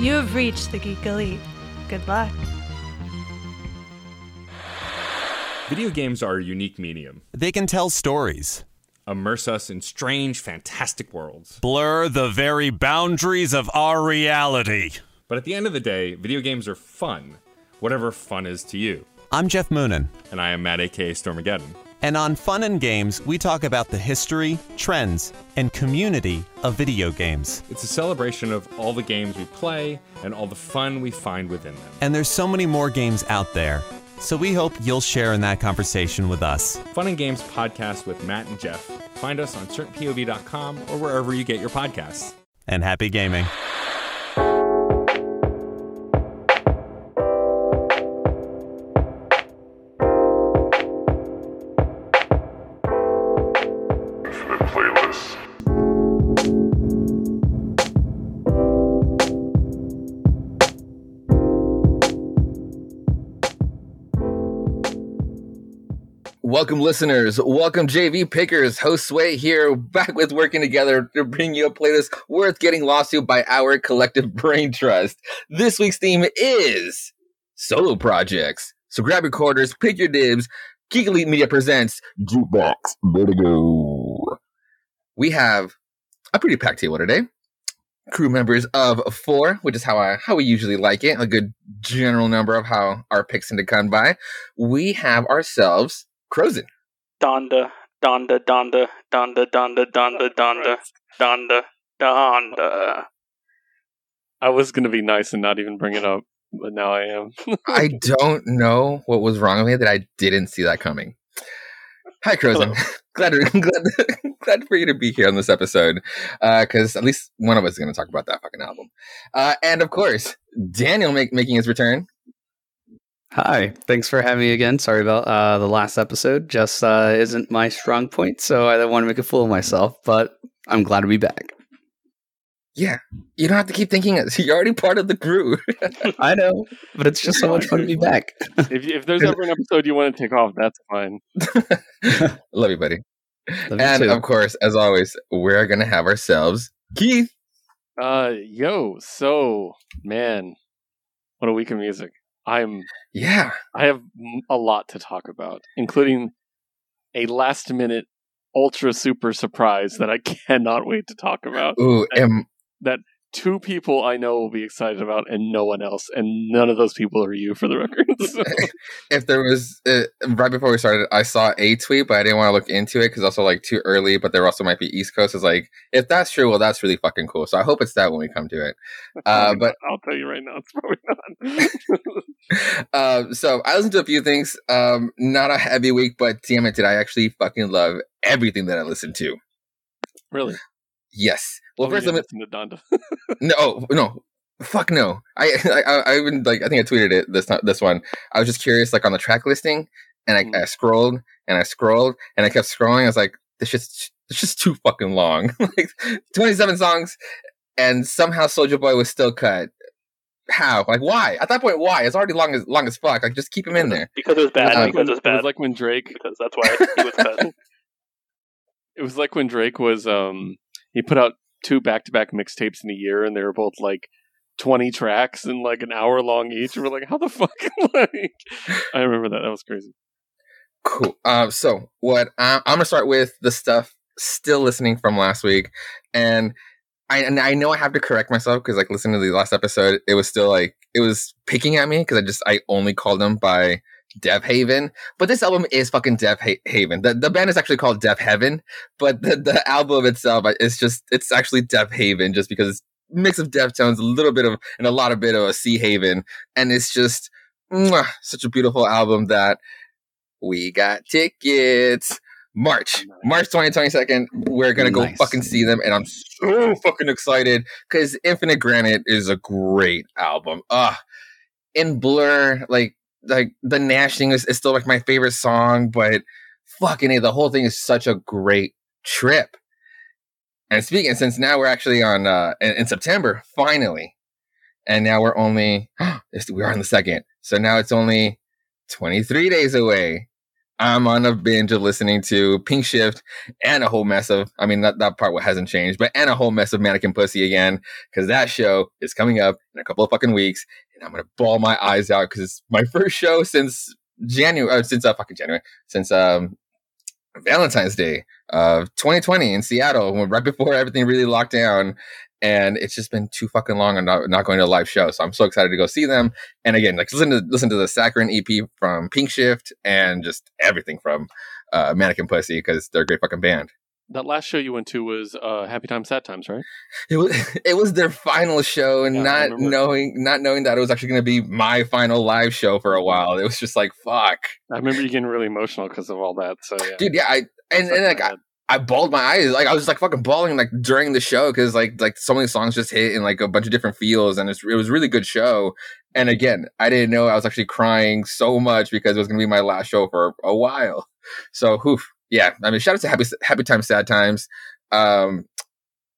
You have reached the Geek Elite. Good luck. Video games are a unique medium. They can tell stories, Immerse us in strange, fantastic worlds. blur the very boundaries of our reality. But at the end of the day, video games are fun. Whatever fun is to you. I'm Jeff Moonen, And I am Matt, aka Stormageddon. And on Fun and Games, we talk about the history, trends, and community of video games. It's a celebration of all the games we play and all the fun we find within them. And there's so many more games out there, so we hope you'll share in that conversation with us. Fun and Games podcast with Matt and Jeff. Find us on certainpov.com or wherever you get your podcasts. And happy gaming. Welcome, listeners. Welcome, JV Pickers. Host Sway here, back with working together to bring you a playlist worth getting lost to by our collective brain trust. This week's theme is solo projects. So grab your quarters, pick your dibs. Geek Elite Media presents Jukebox Vertigo. We have a pretty packed table today. Crew members of four, which is how I how we usually like it. A good general number of how our picks tend to come by. We have ourselves Crozen. Donda, Donda, Donda, Donda, Donda, Donda, Donda, Donda, Donda. I was gonna be nice and not even bring it up, but now I am. I don't know what was wrong with me that I didn't see that coming. Hi, Crozen. glad, glad, glad for you to be here on this episode, because at least one of us is going to talk about that fucking album. Uh, and of course, Daniel make, making his return. Hi, thanks for having me again. Sorry about uh, the last episode. Just uh, isn't my strong point, so I don't want to make a fool of myself. But I'm glad to be back. Yeah, you don't have to keep thinking it. You're already part of the crew. I know, but it's just so much fun to be back. if if there's ever an episode you want to take off, that's fine. Love you, buddy. Love you and too. of course, as always, we're going to have ourselves Keith. Uh, yo, so man, what a week of music. I'm Yeah. I have a lot to talk about, including a last minute ultra super surprise that I cannot wait to talk about. Ooh, and Two people I know will be excited about, and no one else, and none of those people are you, for the record. So- if there was uh, right before we started, I saw a tweet, but I didn't want to look into it because also like too early. But there also might be East Coast. Is like if that's true, well, that's really fucking cool. So I hope it's that when we come to it. Uh, but I'll tell you right now, it's probably not. uh, so I listened to a few things. Um, not a heavy week, but damn it, did I actually fucking love everything that I listened to? really? Yes. Well, Oh, you first let me didn't to no, no, fuck no. I, I, I even like I think I tweeted it this time, this one. I was just curious, like on the track listing, and I, Mm. I scrolled and I scrolled and I kept scrolling. I was like, this just it's just too fucking long. like twenty seven songs, and somehow Soldier Boy was still cut. How? Like why? At that point, why? It's already long as long as fuck. Like just keep him in there. Because it was bad. Uh, because it was It bad. was like when Drake because that's why he was cut. it was like when Drake was um he put out two back to back mixtapes in a year and they were both like twenty tracks and like an hour long each. And we're like, how the fuck like I remember that. That was crazy. Cool. Um, so what I'm gonna start with the stuff still listening from last week, and I and I know I have to correct myself because like listening to the last episode, it was still like it was picking at me because I just I only called them by Dev Haven, but this album is fucking Dev ha- Haven. The the band is actually called Deafheaven, but the the album itself is just it's actually Dev Haven just because it's a mix of Deftones, a little bit of and a lot of bit of a Sea Haven, and it's just mwah, such a beautiful album that we got tickets. March, March 2022nd, we're gonna go Nice. fucking see them, and I'm so fucking excited because Infinite Granite is a great album. Ah, in Blur, like like the Gnashing is, is still like my favorite song, but fucking the whole thing is such a great trip. And speaking, since now we're actually on uh in, in September, finally, and now we're only we are on the second, so now it's only 23 days away. I'm on a binge of listening to Pinkshift and a whole mess of, I mean, that, that part hasn't changed, but and a whole mess of Mannequin Pussy again, because that show is coming up in a couple of fucking weeks, and I'm to ball my eyes out because it's my first show since January, uh, since uh, fucking January, since um, Valentine's Day of 2020 in Seattle, right before everything really locked down. And it's just been too fucking long and not, not going to a live show. So I'm so excited to go see them. And again, like listen to listen to the Saccharine EP from Pinkshift and just everything from uh, Mannequin Pussy because they're a great fucking band. That last show you went to was uh, Happy Times, Sad Times, right? It was it was their final show, and Yeah, not knowing not knowing that it was actually going to be my final live show for a while. It was just like fuck, I remember you getting really emotional because of all that. So yeah, dude. Yeah, I and, and like I, I bawled my eyes. Like I was just like fucking bawling like during the show because like like so many songs just hit in like a bunch of different feels, and it's, it was a really good show. And again, I didn't know I was actually crying so much because it was going to be my last show for a while. So, whew, yeah. I mean, shout out to Happy Happy Times, Sad Times. Um,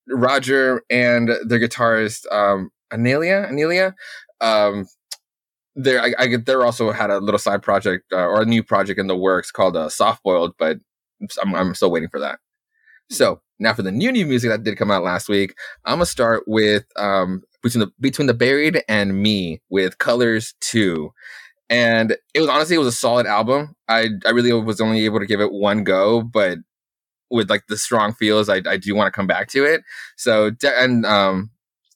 Roger and their guitarist um, Anelia, Anelia. Um, they're I, I they're also had a little side project uh, or a new project in the works called uh, Soft Boiled, but I'm, I'm still waiting for that. So now for the new new music that did come out last week, I'm gonna start with um, between the between the buried and me with Colors Two, and it was honestly it was a solid album. I I really was only able to give it one go, but with like the strong feels, I I do want to come back to it. So and um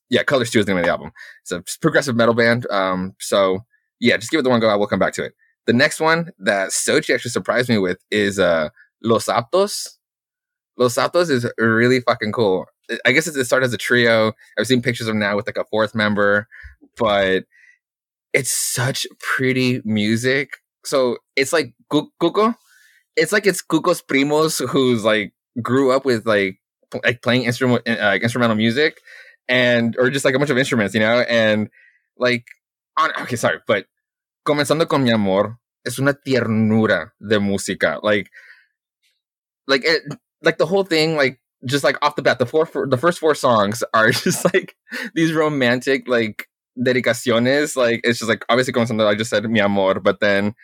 yeah, Colors Two is the name of the album. It's a progressive metal band. Um, so yeah, just give it the one go. I will come back to it. The next one that Sochi actually surprised me with is uh Los Aptos. Los Aptos is really fucking cool. I guess it started as a trio. I've seen pictures of now with like a fourth member, but it's such pretty music. So it's like Cu- Cuco. It's like it's Cuco's primos who's like grew up with like pl- like playing instrument uh, instrumental music and or just like a bunch of instruments, you know, and like on, okay, sorry, but comenzando con mi amor es una tiernura de música, like like it, like the whole thing, like just like off the bat, the four, the first four songs are just like these romantic like dedicaciones. Like it's just like obviously comenzando, I just said mi amor, but then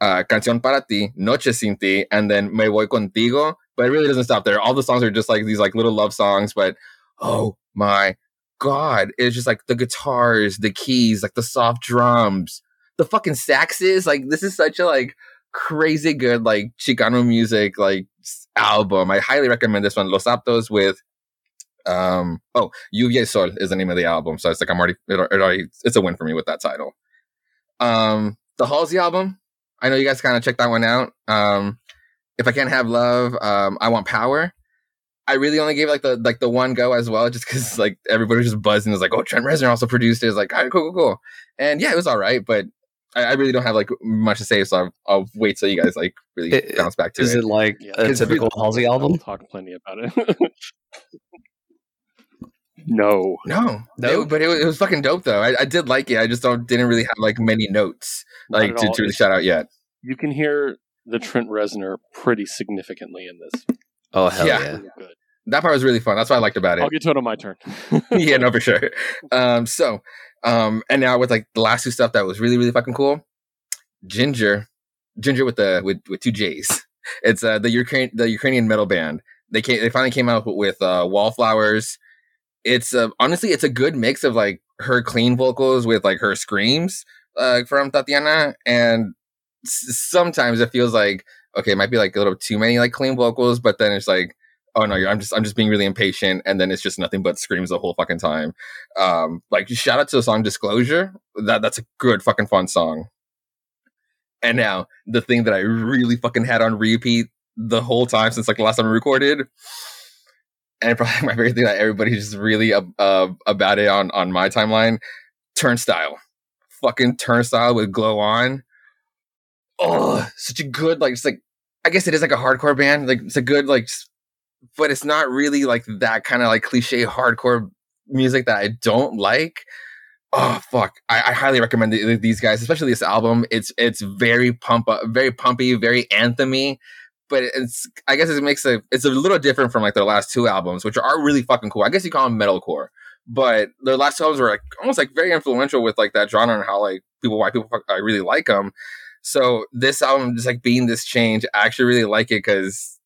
uh, canción para ti, noche sin ti, and then me voy contigo. But it really doesn't stop there. All the songs are just like these like little love songs, but oh my god, it's just like the guitars, the keys, like the soft drums, the fucking saxes. Like this is such a like crazy good like Chicano music like album. I highly recommend this one, Los Aptos with um oh Lluvia y Sol is the name of the album. So it's like I'm already it, it already it's a win for me with that title. Um the Halsey album. I know you guys kind of checked that one out. Um if I can't have love, um I want power. I really only gave like the like the one go as well, just because like everybody was just buzzing. It was like, oh, Trent Reznor also produced it. It's like, all right, cool, cool, cool. And yeah, it was all right, but I, I really don't have like much to say, so I'll, I'll wait till you guys like really It- bounce back to Is it. it like Yeah. a typical Halsey album? I'll talk plenty about it. no, No, No? It- but it was, it was fucking dope though. I, I did like it. I just don't didn't really have like many notes like to, all. to really shout out yet. you can hear the Trent Reznor pretty significantly in this. Oh hell Yeah. yeah! Really good. That part was really fun. That's what I liked about it. I'll get to it on my turn. yeah, no, for sure. Um, so, um, and now with like the last two stuff that was really really fucking cool. Jinjer, Jinjer with the with with two J's. It's uh the Ukraine the Ukrainian metal band. They came they finally came out with uh Wallflowers. It's uh, honestly it's a good mix of like her clean vocals with like her screams uh from Tatiana and s- sometimes it feels like okay, it might be like a little too many like clean vocals, but then it's like oh no, I'm just I'm just being really impatient, and then it's just nothing but screams the whole fucking time. Um, like shout out to the song Disclosure. That that's a good fucking fun song. And now the thing that I really fucking had on repeat the whole time since like the last time I recorded, and probably my favorite thing that everybody's just really uh, about it on on my timeline, Turnstile, fucking Turnstile with Glow On. Oh, such a good like it's like I guess it is like a hardcore band. Like it's a good like, but it's not really like that kind of like cliche hardcore music that I don't like. Oh fuck! I, I highly recommend the, these guys, especially this album. It's it's very pump up, very pumpy, very anthemy. But it's I guess it makes a it's a little different from like their last two albums, which are really fucking cool. I guess you call them metalcore, but their last two albums were like almost like very influential with like that genre and how like people why people I really like them. So this album, just like being this change, I actually really like it because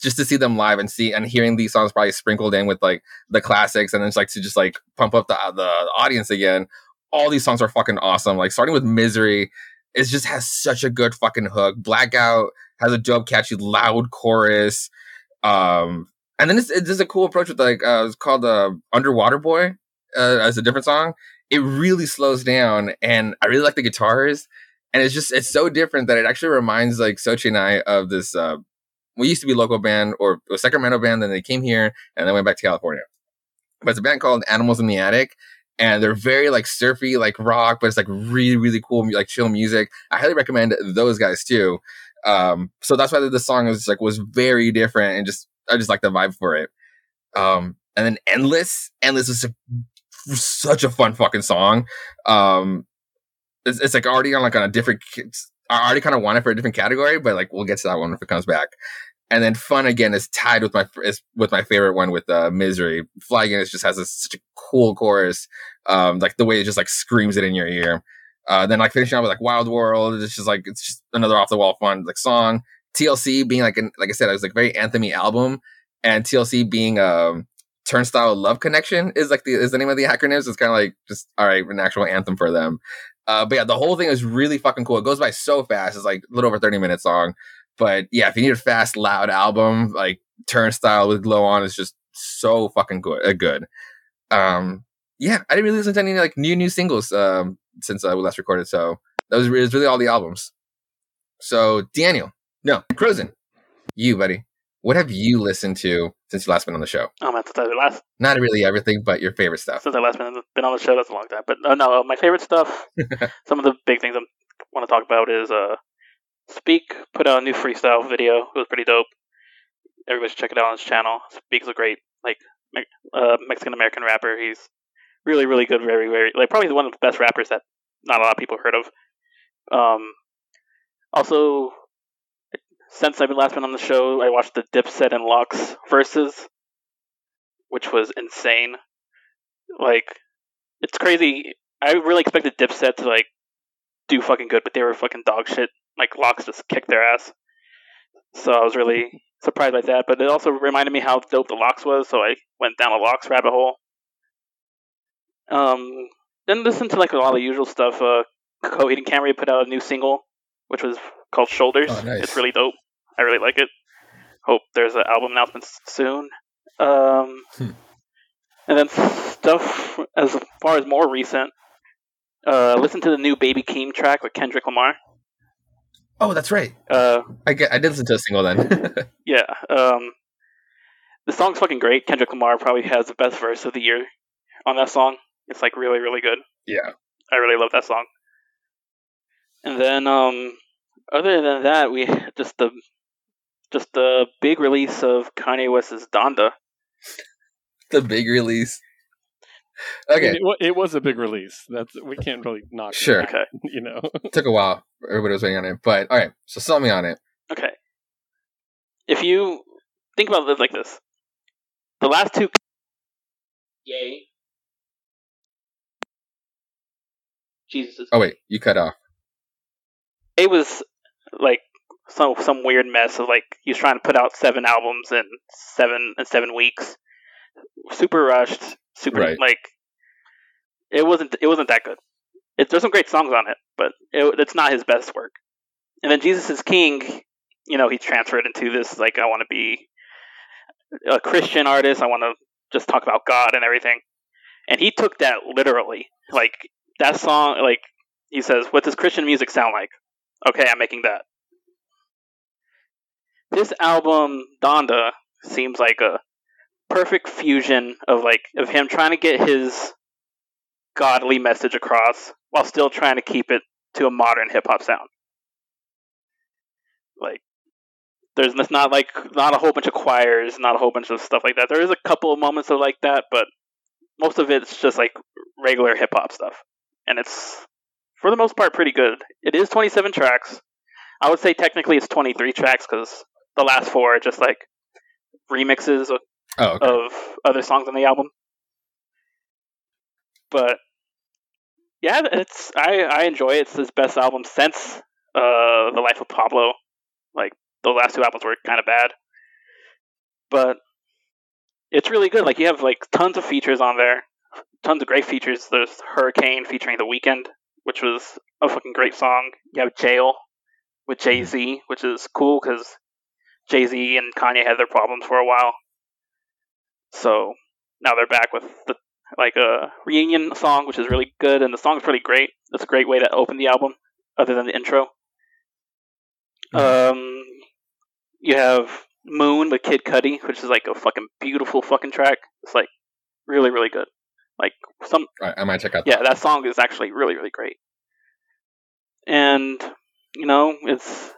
just to see them live and see and hearing these songs probably sprinkled in with like the classics and then it's like to just like pump up the uh, the audience again. All these songs are fucking awesome. Like starting with Mystery, it just has such a good fucking hook. Blackout has a dope, catchy, loud chorus. Um, and then it's, it's a cool approach with like uh, it's called uh, Underwater Boy uh, as a different song. It really slows down, and I really like the guitars. And it's just it's so different that it actually reminds like Sochi and I of this. Uh, we used to be local band or a Sacramento band, then they came here and then went back to California. But it's a band called Animals in the Attic, and they're very like surfy, like rock, but it's like really really cool, like chill music. I highly recommend those guys too. Um, so that's why the song was like was very different and just I just like the vibe for it. Um, and then Endless, Endless is a, such a fun fucking song. Um, it's, it's like already on like on a different. I already kind of want it for a different category, but like we'll get to that one if it comes back. And then Fun again is tied with my is with my favorite one with uh, Mystery. Fly Again just has a, such a cool chorus, um, like the way it just like screams it in your ear. Uh, then like finishing out with like Wild World, it's just like it's just another off the wall fun like song. TLC being like an, like I said, it was like very anthemy album, and TLC being um Turnstile Love Connection is like the is the name of the acronyms. It's kind of like just all right, an actual anthem for them. Uh, but yeah, the whole thing is really fucking cool. It goes by so fast. It's like a little over thirty minute song. But yeah, if you need a fast, loud album, like Turnstile with Glow On is just so fucking good. Uh, good. Um, yeah, I didn't really listen to any like new new singles um, since uh, we last recorded. So that was, was really all the albums. So Daniel, no, Crozen, you buddy, what have you listened to since you last been on the show? Oh man, since I last Not really everything, but your favorite stuff. since I last been, been on the show, that's a long time. But uh, no, uh, my favorite stuff. some of the big things I want to talk about is uh, Speak put out a new freestyle video. It was pretty dope. Everybody should check it out on his channel. Speak's a great like Me- uh, Mexican American rapper. He's really really good. Very very like probably one of the best rappers that not a lot of people heard of. Um, also, since I've been last been on the show, I watched the Dipset and Lox Verzuz, which was insane. Like, it's crazy. I really expected Dipset to like do fucking good, but they were fucking dog shit. Like Lox just kicked their ass. So I was really surprised by that. But it also reminded me how dope the Lox was, so I went down a Lox rabbit hole. Um, then listen to like a lot of the usual stuff. Uh, Coheed and Cambria put out a new single, which was called Shoulders. Oh, nice. It's really dope. I really like it. Hope there's an album announcement soon. Um, Hmm. and then stuff as far as more recent. Uh, listen to the new Baby Keem track with Kendrick Lamar. Oh, that's right. Uh, I get, I did listen to a single then. yeah. Um, the song's fucking great. Kendrick Lamar probably has the best verse of the year on that song. It's like really, really good. yeah. I really love that song. And then, um, other than that, we just the just the big release of Kanye West's Donda. The big release. Okay. It, wa- it was a big release. That's we can't really knock. it, Sure. Okay, You know. Took a while. Everybody was waiting on it. But all right. So sell me on it. okay. If you think about it like this, the last two, yay, Jesus, Oh, wait. You cut off. it was like some some weird mess of like he was trying to put out seven albums in seven in seven weeks, super rushed, super Right. like it wasn't it wasn't that good. It, there's some great songs on it, but it, it's not his best work. And then Jesus is King, you know, he transferred into this like I want to be a Christian artist. I want to just talk about God and everything. And he took that literally. Like that song, like he says, "What does Christian music sound like?" Okay, I'm making that. This album, Donda, seems like a perfect fusion of like of him trying to get his godly message across while still trying to keep it to a modern hip hop sound. Like there's not like not a whole bunch of choirs, not a whole bunch of stuff like that. There is a couple of moments of like that, but most of it's just like regular hip hop stuff. And it's for the most part pretty good. It is 27 tracks. I would say technically it's 23 tracks because the last four are just like remixes of, Oh, okay. of other songs on the album. But yeah, it's I I enjoy it. It's his best album since uh, The Life of Pablo. Like those last two albums were kind of bad, but it's really good. Like you have like tons of features on there, tons of great features. There's Hurricane featuring The Weeknd, which was a fucking great song. You have Jail with Jay Z, which is cool because Jay Z and Kanye had their problems for a while. So now they're back with the like a reunion song, which is really good, and the song's pretty great. It's a great way to open the album, other than the intro. Um, you have Moon with Kid Cudi, which is like a fucking beautiful fucking track. It's like really, really good. Like some, right, I might check out. yeah, that song is actually really, really great. And you know, it's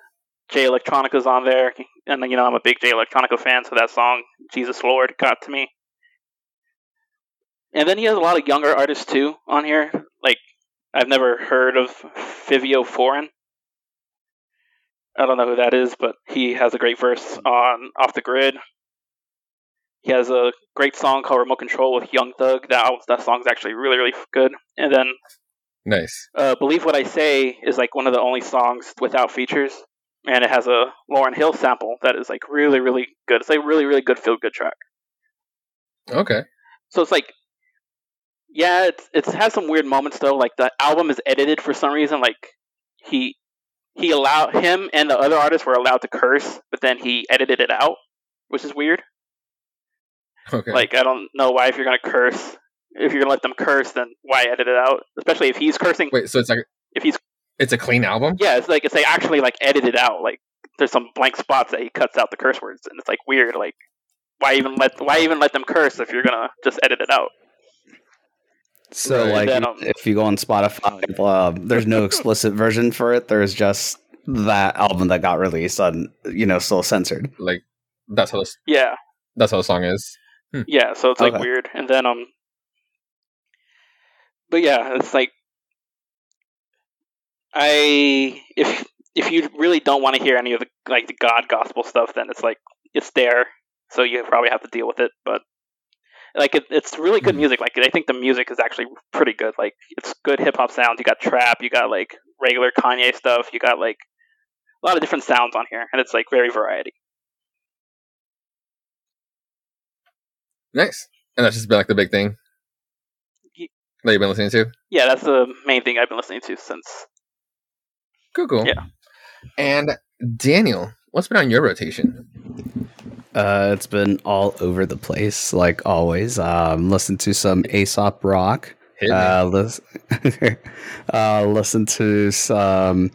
Jay Electronica's on there, and you know I'm a big Jay Electronica fan, so that song Jesus Lord got to me. And then he has a lot of younger artists too on here. Like I've never heard of Fivio Foreign. I don't know who that is, but he has a great verse on Off the Grid. He has a great song called Remote Control with Young Thug. That that song's actually really really good. And then Nice. uh, Believe What I Say is like one of the only songs without features, and it has a Lauryn Hill sample that is like really really good. It's like a really really good feel good track. Okay. So it's like, yeah, it's it has some weird moments though. Like the album is edited for some reason. Like he he allowed him and the other artists were allowed to curse, but then he edited it out, which is weird. Okay. Like I don't know why if you're gonna curse, if you're gonna let them curse, then why edit it out? Especially if he's cursing. wait, so it's like If he's it's a clean album. yeah, it's like it's they actually like edited out. Like there's some blank spots that he cuts out the curse words, and it's like weird. Like why even let why even let them curse if you're gonna just edit it out? So, Right. like, Then, um, if you go on Spotify, uh, there's no explicit version for it. There's just that album that got released on, you know, still censored. Like that's how the, Yeah, that's how the song is. Yeah. So it's like Okay. weird, and then um, but yeah, it's like I if if you really don't want to hear any of the like the God gospel stuff, then it's like it's there, so you probably have to deal with it. But like it, it's really good Mhm. music. Like I think the music is actually pretty good. Like it's good hip hop sounds. You got trap, you got like regular Kanye stuff, you got like a lot of different sounds on here, and it's like very variety. Nice. And that's just been like the big thing that you've been listening to. Yeah, that's the main thing I've been listening to since. Cool, cool. Yeah. And Daniel, what's been on your rotation? Uh, it's been all over the place, like always. Um, listen to some Aesop Rock. Hit. Uh, listen, uh, listen to some.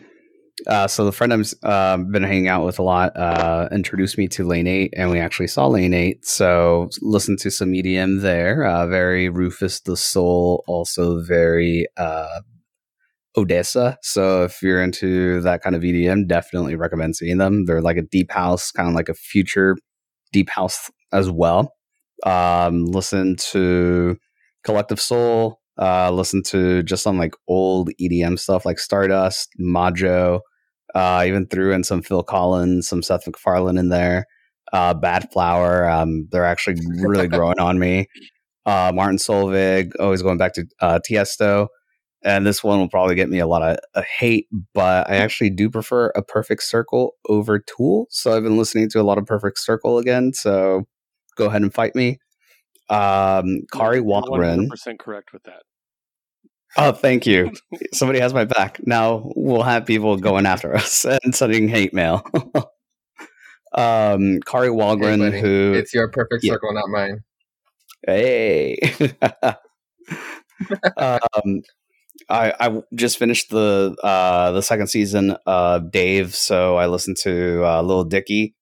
Uh, so the friend I've uh, been hanging out with a lot uh, introduced me to Lane Eight, and we actually saw Lane Eight. So listen to some EDM there. Uh, very Rufus Du Sol, also very uh, Odesza. So if you're into that kind of EDM, definitely recommend seeing them. They're like a deep house, kind of like a future deep house as well. Um, listen to Collective Soul. Uh, listen to just some like old EDM stuff like Stardust, Majo. Uh, even threw in some Phil Collins, some Seth MacFarlane in there. Uh, Badflower. Um, they're actually really growing on me. Uh, Martin Solveig. Always going back to uh, Tiesto. And this one will probably get me a lot of uh, hate, but I actually do prefer a Perfect Circle over Tool. So I've been listening to a lot of Perfect Circle again. So go ahead and fight me. Um, Kari You're 100% correct with that. Oh, thank you. Somebody has my back. Now we'll have people going after us and sending hate mail. um, Kari Hey, Wahlgren, buddy, who it's your perfect Yeah. circle, not mine. Hey. um, I I just finished the uh the second season of Dave, so I listened to uh, Little Dicky,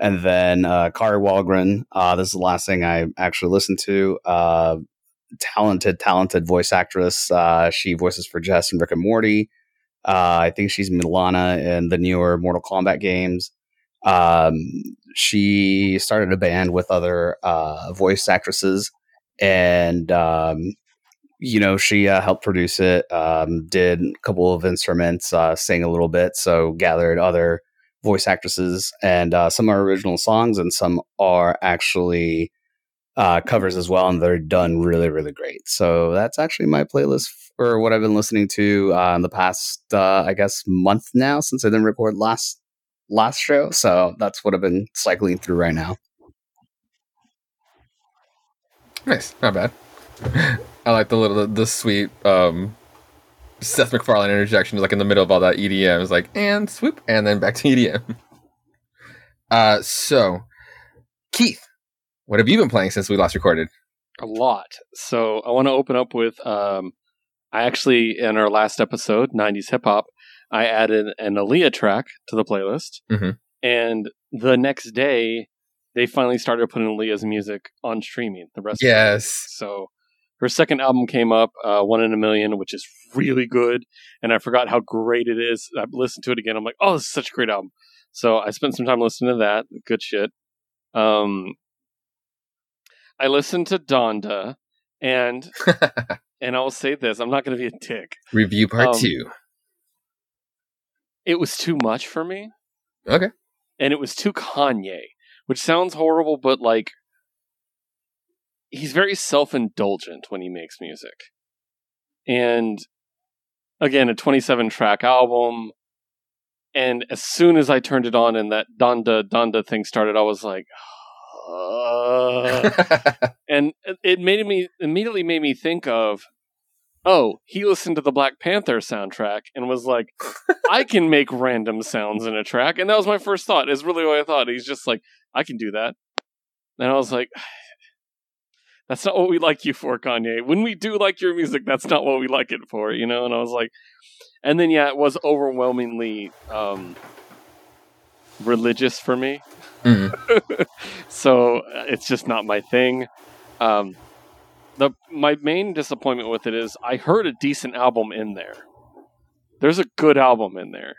and then uh, Kari Wahlgren. Uh, this is the last thing I actually listened to. Talented, talented voice actress. Uh, she voices for Jess and Rick and Morty. Uh, I think she's Mileena in the newer Mortal Kombat games. Um, she started a band with other uh, voice actresses, and um, you know she uh, helped produce it. Um, did a couple of instruments, uh, sang a little bit, so gathered other voice actresses, and uh, some are original songs, and some are actually uh, covers as well, and they're done really, really great. So that's actually my playlist for what I've been listening to uh, in the past, uh, I guess, month now since I didn't record last last show. So that's what I've been cycling through right now. Nice, not bad. I like the little the, sweet um, Seth MacFarlane interjection, like in the middle of all that EDM. It's like and swoop, and then back to EDM. Uh, so Keith, what have you been playing since we last recorded? a lot. So I want to open up with um, I actually in our last episode, '90s hip hop, I added an Aaliyah track to the playlist, Mhm. and the next day they finally started putting Aaliyah's music on streaming. The rest, the Yes. so her second album came up, uh, One in a Million, which is really good. And I forgot how great it is. I listened to it again. I'm like, oh, this is such a great album. So I spent some time listening to that. Good shit. Um, I listened to Donda, and and I will say this: I'm not going to be a dick. Review part Um, two. It was too much for me, Okay. and it was too Kanye, which sounds horrible, but like he's very self-indulgent when he makes music. And again, a 27 track album. And as soon as I turned it on and that Donda Donda thing started, I was like, uh, and it made me immediately made me think of oh he listened to the black panther soundtrack and was like i can make random sounds in a track. And that was my first thought. Is really what i thought. He's just like i can do that. And i was like that's not what we like you for kanye. When we do like your music that's not what we like it for you know? And i was like and then yeah it was overwhelmingly um religious for me Mhm. so it's just not my thing. Um, the my main disappointment with it is I heard a decent album in there. There's a good album in there,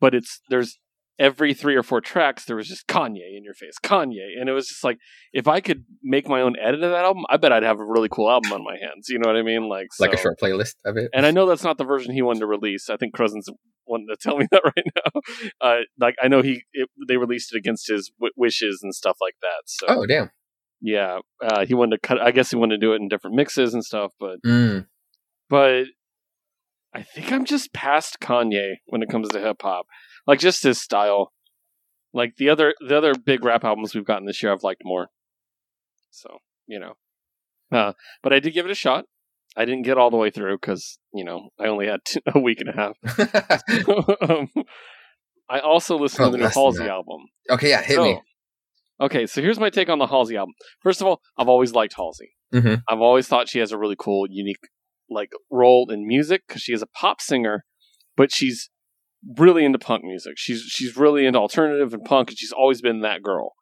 but it's there's every three or four tracks there was just Kanye in your face, Kanye, and it was just like if I could make my own edit of that album, I bet I'd have a really cool album on my hands. You know what I mean? Like like a short playlist of it. and I know that's not the version he wanted to release. I think Cousins wanted to tell me that right now. Uh, like I know he it, they released it against his w- wishes and stuff like that. So oh damn. yeah, uh, he wanted to cut. I guess he wanted to do it in different mixes and stuff. But Mm. but I think I'm just past Kanye when it comes to hip hop. Like just his style. Like the other the other big rap albums we've gotten this year, I've liked more. So you know, uh, but I did give it a shot. I didn't get all the way through because you know I only had two, a week and a half. um, I also listened Oh, to the new Halsey album. okay, yeah, hit me. Oh. Okay, so here's my take on the Halsey album. First of all, I've always liked Halsey. Mhm. I've always thought she has a really cool, unique, like role in music because she is a pop singer, but she's really into punk music. She's she's really into alternative and punk, and she's always been that girl.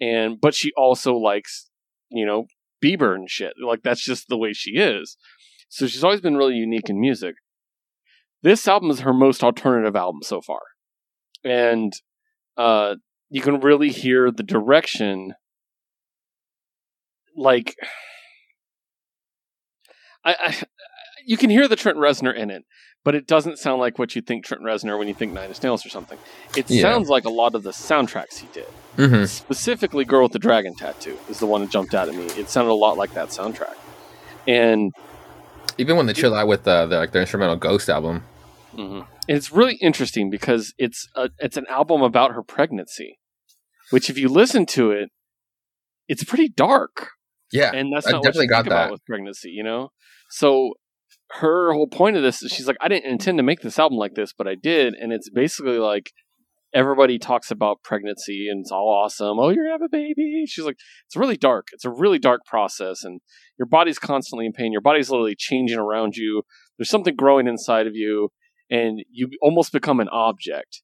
And but she also likes, you know, Bieber and shit. Like that's just the way she is. So she's always been really unique in music. This album is her most alternative album so far, and uh, you can really hear the direction. Like, I, I, you can hear the Trent Reznor in it, but it doesn't sound like what you think Trent Reznor when you think Nine Inch Nails or something. It Yeah. sounds like a lot of the soundtracks he did. Mhm. Specifically, "Girl with the Dragon Tattoo" is the one that jumped out at me. It sounded a lot like that soundtrack, and Even when they chill out with the, the like their instrumental Ghost album. Mhm. It's really interesting because it's a, it's an album about her pregnancy, which if you listen to it, it's pretty dark, Yeah, and that's I not what you definitely think got about that. with pregnancy, you know. So her whole point of this is she's like, I didn't intend to make this album like this, but I did, and it's basically like everybody talks about pregnancy and it's all awesome. Oh, you're gonna have a baby. She's like, it's really dark. It's a really dark process, and your body's constantly in pain. Your body's literally changing around you. There's something growing inside of you, and you almost become an object.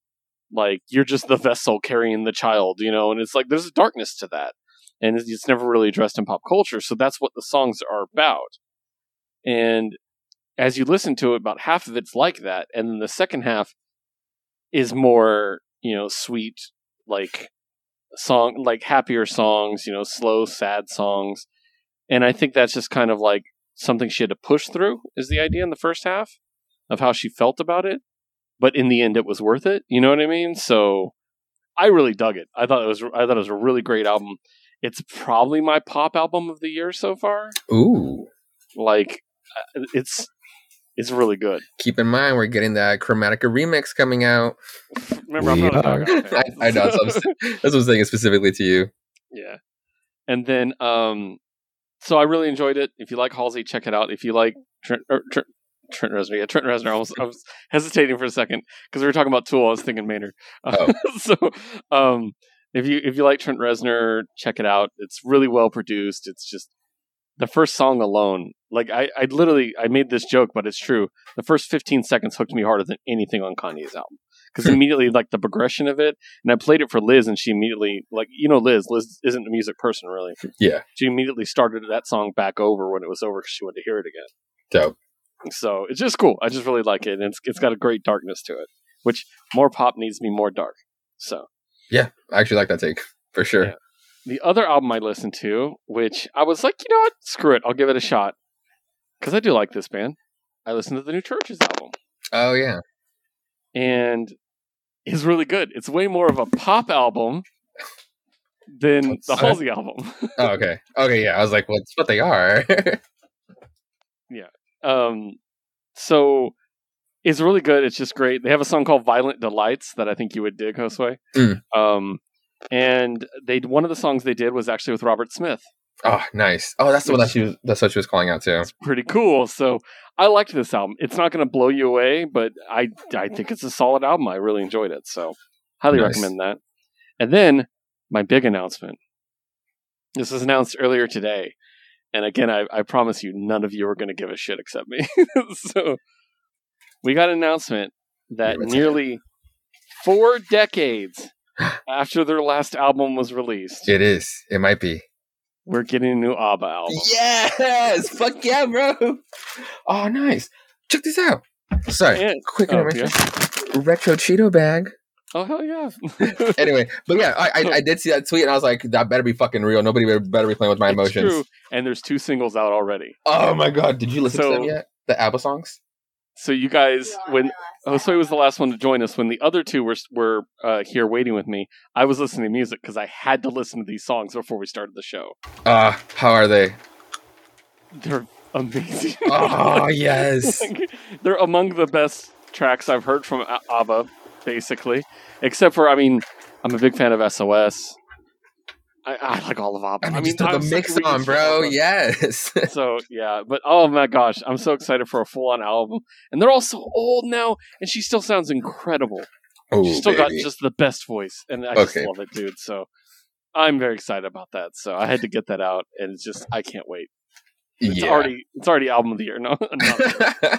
Like you're just the vessel carrying the child, you know. And it's like there's a darkness to that, and it's- never really addressed in pop culture. So that's what the songs are about. And as you listen to it, about half of it's like that, and then the second half is more, you know, sweet, like song, like happier songs, you know, slow, sad songs. And I think that's just kind of like something she had to push through. Is the idea in the first half of how she felt about it, but in the end, it was worth it. You know what I mean? So I really dug it. I thought it was. I thought it was a really great album. It's probably my pop album of the year so far Ooh, like uh, it's It's really good. Keep in mind, we're getting that Chromatica remix coming out. Remember, I'm not a are. I, I know. That's what, I'm, saying- that's what I'm saying specifically to you. Yeah. And then, um, so I really enjoyed it. If you like Halsey, check it out. If you like Trent, or Trent, Trent Reznor, yeah, Trent Reznor. I was, I was hesitating for a second because we were talking about Tool. I was thinking Maynard. Uh, so, um, if you if you like Trent Reznor, check it out. It's really well produced. It's just the first song alone. Like I, I literally I made this joke, but it's true. The first 15 seconds hooked me harder than anything on Kanye's album because hmm. immediately like the progression of it, and I played it for Liz, and she immediately like you know Liz, Liz isn't a music person really. Yeah. She immediately started that song back over when it was over because she wanted to hear it again. Dope. So it's just cool. I just really like it, and it's it's got a great darkness to it, which more pop needs to be more dark. So Yeah, I actually like that take for sure. Yeah. The other album I listened to, which I was like, you know what, screw it, I'll give it a shot because I do like this band. I listened to the new CHVRCHES album, Oh yeah. and it's really good. It's way more of a pop album than the? Halsey album. Oh, okay. Okay. Yeah. I was like, well, it's what they are. Yeah. Um, so it's really good. It's just great. They have a song called "Violent Delights" that I think you would dig, Josue. Mm. Um, and they one of the songs they did was actually with Robert Smith. oh, nice. Oh, that's the one that she was. That's what she was calling out to. It's pretty cool. So I liked this album. It's not going to blow you away, but I I think it's a solid album. I really enjoyed it. So highly Nice. recommend that. And then my big announcement. This was announced earlier today. And again, I, I promise you, none of you are going to give a shit except me. so we got an announcement that Give it to nearly four decades after their last album was released, It is. It might be. we're getting a new ABBA album. Yes. Fuck yeah, bro. Oh, nice. Check this out. Sorry. And- Quick oh, intermission. Retro Cheeto bag. Oh, hell yeah. Anyway, but yeah, I, I I did see that tweet and I was like, that better be fucking real. Nobody better, better be playing with my It's emotions. true. And there's two singles out already. Oh my god, did you listen So- to them yet? The ABBA songs? So you guys, when Josue was the last one to join us, when the other two were were uh, here waiting with me, I was listening to music because I had to listen to these songs before we started the show. Uh, how are they? They're amazing. Oh yes. Like, they're among the best tracks I've heard from A- ABBA, basically. Except for, I mean, I'm a big fan of SOS. I, I like all of ABBA. I mean, I mean, just the mix on, bro. Yes. So yeah, but oh my gosh, I'm so excited for a full on album, and they're all so old now, and she still sounds incredible. oh, She's still got just the best voice, and I just Okay. love it, dude. So I'm very excited about that. So I had to get that out, and it's just I can't wait. It's yeah. already it's already album of the year. No,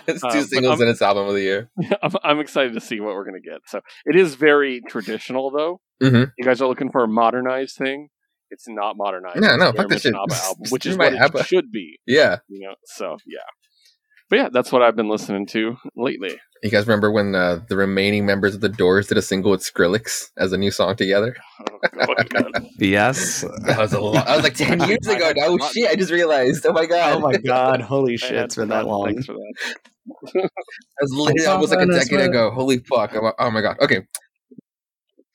it's two Uh, but singles and it's album of the year. I'm, I'm excited to see what we're gonna get. So it is very traditional, though. Mhm. You guys are looking for a modernized thing. It's not modernized. No, no, very fuck that shit. Album, which is what my it should be. Yeah. You know, so yeah. But yeah, that's what I've been listening to lately. You guys remember when uh, the remaining members of the Doors did a single with Skrillex as a new song together? Oh, God. Yes. That was a lot. That was like ten years ago. had Oh forgotten. shit! I just realized. Oh my god. Oh my god! Holy shit! It's been that long. Thanks for that. That was literally almost like a decade what- ago. Holy fuck! Oh my god. Okay.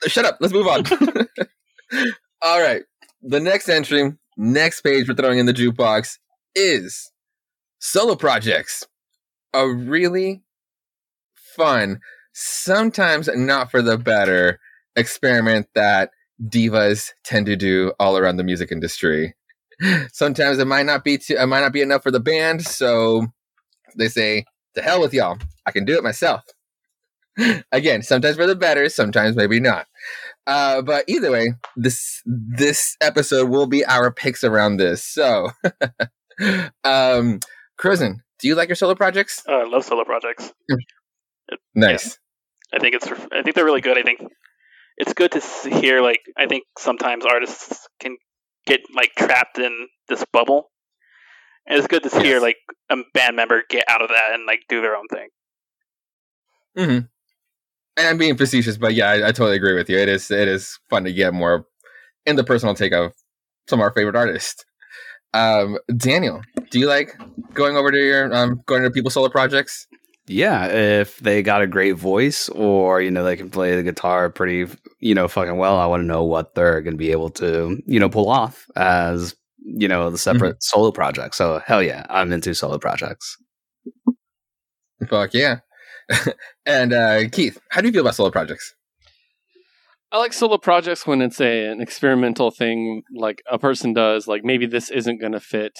Shut up. Let's move on. All right. The next entry, next page we're throwing in the jukebox is solo projects. A really fun, sometimes not for the better experiment that divas tend to do all around the music industry. Sometimes it might not be too, it might not be enough for the band, so they say, "To hell with y'all! I can do it myself." Again, sometimes for the better, sometimes maybe not. Uh, but either way, this this episode will be our picks around this. So, um, Cruisin, do you like your solo projects? Uh, I love solo projects. Nice. I think it's I think they're really good. I think it's good to hear like I think sometimes artists can get like trapped in this bubble, and it's good to hear Yes. like a band member get out of that and like do their own thing. hmm And I'm being facetious, but yeah, I, I totally agree with you. It is it is fun to get more in the personal take of some of our favorite artists. Um, Daniel, do you like going over to your um going to people's solo projects? Yeah, if they got a great voice or, you know, they can play the guitar pretty, you know, fucking well, I want to know what they're going to be able to, you know, pull off as, you know, the separate solo project. So, hell yeah, I'm into solo projects. Fuck yeah. and uh, Keith, how do you feel about solo projects? I like solo projects when it's a an experimental thing, like a person does. Like maybe this isn't going to fit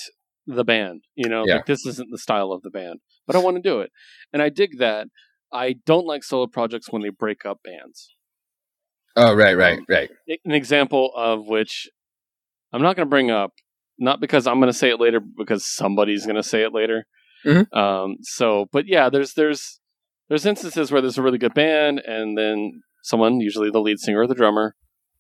the band, you know, Yeah. like this isn't the style of the band, but I want to do it, and I dig that. I don't like solo projects when they break up bands. Oh, right, right, right. An example of which I'm not going to bring up, not because I'm going to say it later, because somebody's going to say it later. Mhm. Um, so, but yeah, there's there's there's instances where there's a really good band, and then someone, usually the lead singer or the drummer,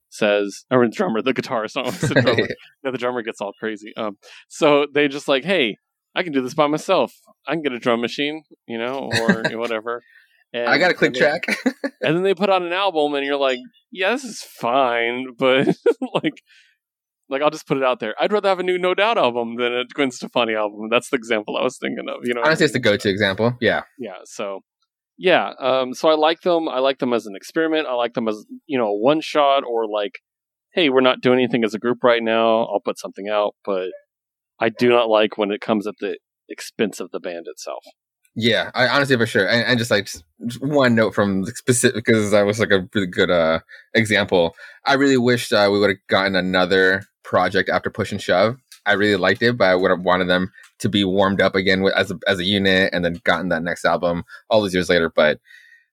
says, or the drummer, the guitarist, not the drummer. yeah, the drummer gets all crazy. Um, so they just like, hey, I can do this by myself. I can get a drum machine, you know, or whatever. And, I got a click and they- track. and then they put out an album, and you're like, yeah, this is fine, but like. Like I'll just put it out there. I'd rather have a new No Doubt album than a Gwen Stefani album. That's the example I was thinking of. You know, what I Honestly, it's the go-to example. Yeah. yeah so yeah um so i like them. I like them as an experiment. I like them as you know a one shot or like hey we're not doing anything as a group right now. I'll put something out. But i do not like when it comes at the expense of the band itself. Yeah, I honestly for sure, and, and just like just, one note from the specific because that was like a really good uh example. I really wished uh, we would have gotten another project after Push and Shove. I really liked it, but I would have wanted them to be warmed up again with, as a, as a unit, and then gotten that next album all these years later. But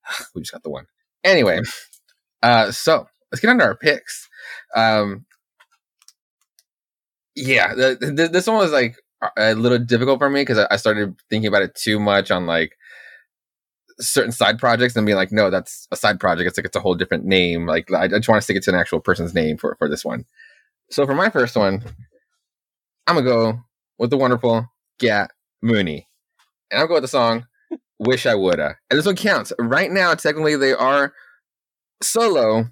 we just got the one anyway. Uh, so let's get on to our picks. Um, yeah, the, the, this one was like a little difficult for me because I, I started thinking about it too much on like certain side projects and being like, no, that's a side project. It's like it's a whole different name. Like I, I just want to stick it to an actual person's name for for this one. So for my first one, I'm gonna go with the wonderful Gat Mooney, and I'll go with the song "Wish I Woulda." And this one counts right now. Technically, they are solo.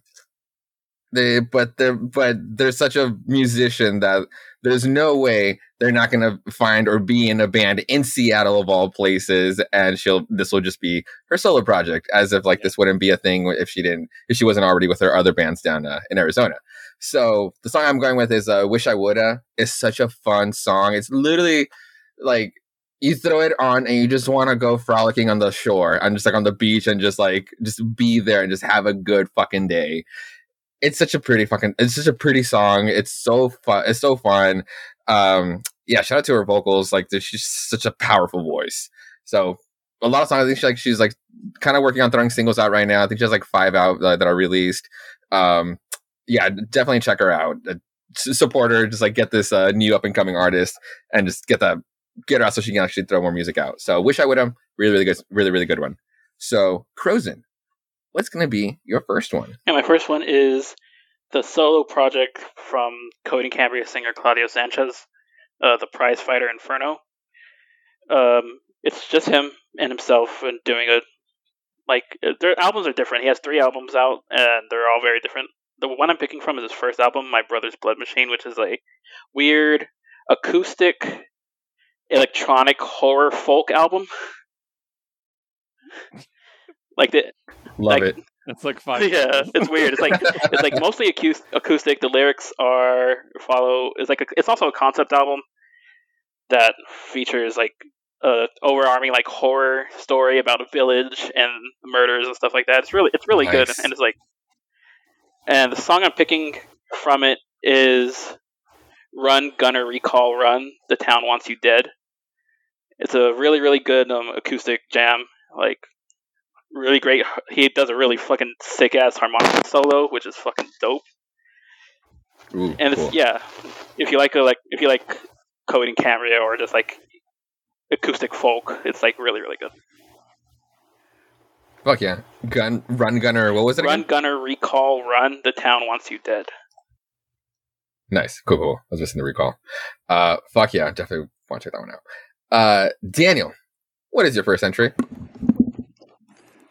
They but they're but they're such a musician that there's no way they're not going to find or be in a band in Seattle of all places and she'll this will just be her solo project as if like this wouldn't be a thing if she didn't if she wasn't already with her other bands down uh, in Arizona. So the song I'm going with is uh, "Wish I Woulda." It's such a fun song. It's literally like you throw it on and you just want to go frolicking on the shore and just like on the beach and just like just be there and just have a good fucking day. It's such a pretty fucking. It's such a pretty song. It's so fun. It's so fun. Um, yeah, shout out to her vocals. Like she's such a powerful voice. So a lot of songs. I think she, like she's like kind of working on throwing singles out right now. I think she has like five out uh, that are released. Um, yeah, definitely check her out. Uh, support her. Just like get this uh, new up and coming artist and just get that get her out so she can actually throw more music out. So wish I would have really really good really really good one. So Crozen, what's gonna be your first one? And my first one is the solo project from Coheed and Cambria singer Claudio Sanchez, uh, the Prize Fighter Inferno. Um, it's just him and himself and doing a like uh, their albums are different. He has three albums out and they're all very different. The one I'm picking from is his first album, My Brother's Blood Machine, which is a weird acoustic electronic horror folk album. like the Love Like- it. it's like five yeah, it's weird. It's like it's like mostly acous- acoustic. The lyrics are follow. It's like a, it's also a concept album that features like a overarming like horror story about a village and murders and stuff like that. It's really it's really good Nice. and it's like and the song I'm picking from it is "Run Gunner Recall Run." The town wants you dead. It's a really really good um, acoustic jam. Like really great. He does a really fucking sick ass harmonica solo, which is fucking dope. Ooh, And it's cool. yeah, if you like a like if you like Coheed and Cambria or just like acoustic folk, it's like really really good. Fuck yeah. Gun Run Gunner. What was it? Run Again? Gunner Recall Run. The town wants you dead. Nice. Cool, cool. I was missing the recall. Uh fuck yeah, definitely want to check that one out. Uh Daniel, what is your first entry?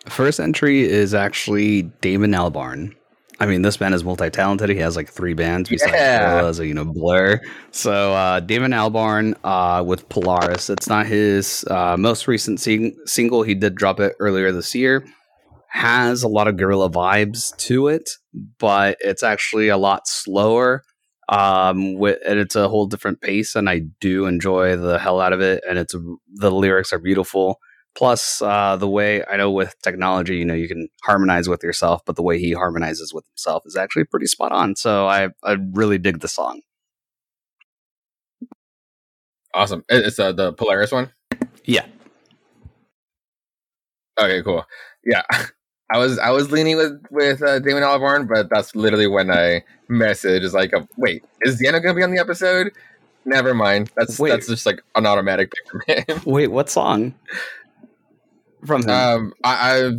First entry is actually Damon Albarn. I mean, this man is multi-talented. He has like three bands besides Yeah. Gorillaz, you know, Blur. So uh, Damon Albarn uh, with Polaris. It's not his uh, most recent sing- single. He did drop it earlier this year. Has a lot of Gorilla vibes to it, but it's actually a lot slower. Um, with, and it's a whole different pace, and I do enjoy the hell out of it. And it's the lyrics are beautiful Plus, uh, the way I know with technology, you know, you can harmonize with yourself, but the way he harmonizes with himself is actually pretty spot on. So I I really dig the song. Awesome. It's uh, the Polaris one. Yeah. Okay, cool. Yeah, I was I was leaning with with uh, Damon Albarn, but that's literally when I message is like, uh, wait, is Deanna gonna be on the episode? Never mind. That's Wait. that's just like an automatic pick from him. Wait, what song? From him? um, I, I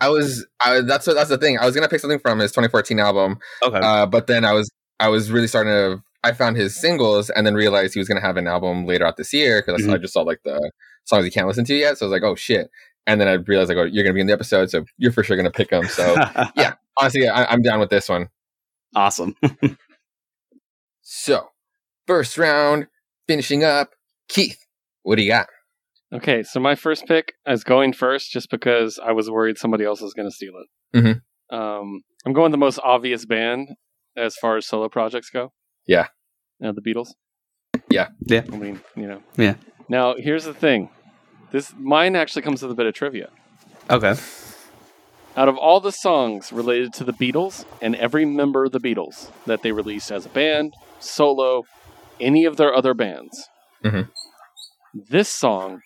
I was I that's what that's the thing. I was gonna pick something from his 2014 album, okay. uh, but then I was I was really starting to. I found his singles and then realized he was gonna have an album later out this year because I just saw like the songs you can't listen to yet. So I was like, oh shit. And then I realized like, oh, you're gonna be in the episode, so you're for sure gonna pick him. So yeah, honestly, I, I'm down with this one. awesome. So first round, finishing up, Keith. What do you got? Okay, so my first pick is going first just because I was worried somebody else was going to steal it. Mhm. Um, I'm going the most obvious band as far as solo projects go. Yeah. Uh, the Beatles. Yeah. Yeah. I mean, you know. Yeah. Now, here's the thing. This mine actually comes with a bit of trivia. Okay. Out of all the songs related to the Beatles and every member of the Beatles that they released as a band, solo, any of their other bands, Mhm. this song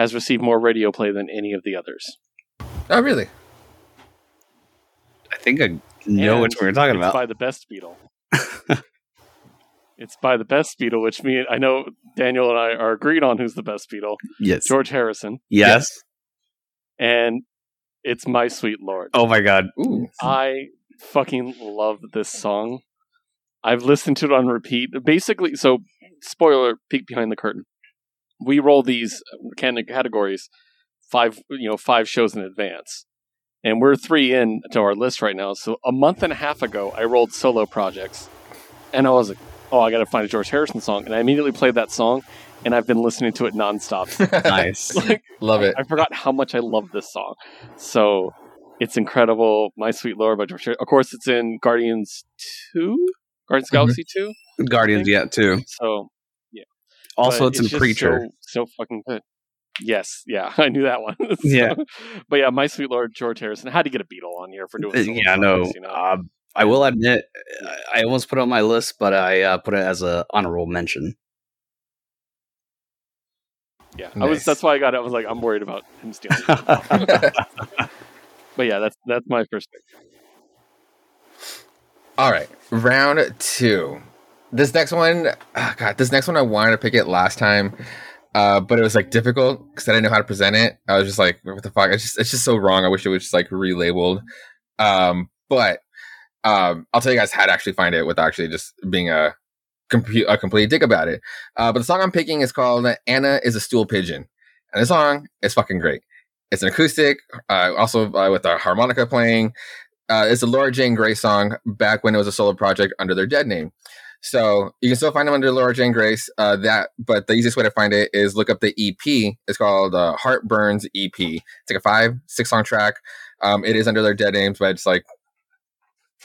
has received more radio play than any of the others. Oh, really? I think I know And which one you're talking about. it's about. by the best Beatle. it's by the best Beatle, which me I know Daniel and I are agreed on who's the best Beatle, yes. George Harrison, Yes. and it's My Sweet Lord. Oh my god. Ooh. I fucking love this song. I've listened to it on repeat. Basically, so spoiler, peek behind the curtain. We roll these can- categories five, you know, five shows in advance, and we're three in to our list right now. So a month and a half ago, I rolled solo projects, and I was like, "Oh, I got to find a George Harrison song," and I immediately played that song, and I've been listening to it nonstop. Nice. like, Love it. I forgot how much I love this song. So it's incredible. My Sweet Lord by George. Harrison. Of course, it's in Guardians Two, Guardians of the Mhm. Galaxy Two. Guardians yet 2 So Also, but it's in just Preacher. So, so fucking good. Yes, yeah, I knew that one. So- Yeah. but yeah, My Sweet Lord George Harrison. I had to get a Beatle on here for doing. Uh, yeah, no. projects, You know? Uh, I will admit, I almost put it on my list, but I uh, put it as a honorable mention. yeah, I was. That's why I got it. I was like, I'm worried about him stealing. it. but yeah, that's that's my first pick. All right, round two. This next one, oh God, this next one I wanted to pick it last time, uh, but it was like difficult because I didn't know how to present it. I was just like, what the fuck? It's just it's just so wrong. I wish it was just like relabeled. Um, but um, I'll tell you guys how to actually find it without actually just being a complete a complete dick about it. Uh, but the song I'm picking is called "Anna is a Stool Pigeon," and the song is fucking great. It's an acoustic, uh, also uh, with a harmonica playing. Uh, it's a Laura Jane Grace song back when it was a solo project under their dead name. So you can still find them under Laura Jane Grace. Uh, that, but the easiest way to find it is look up the EP. It's called uh, Heart Burns EP. It's like a five, six song track. Um, it is under their dead names, but it's like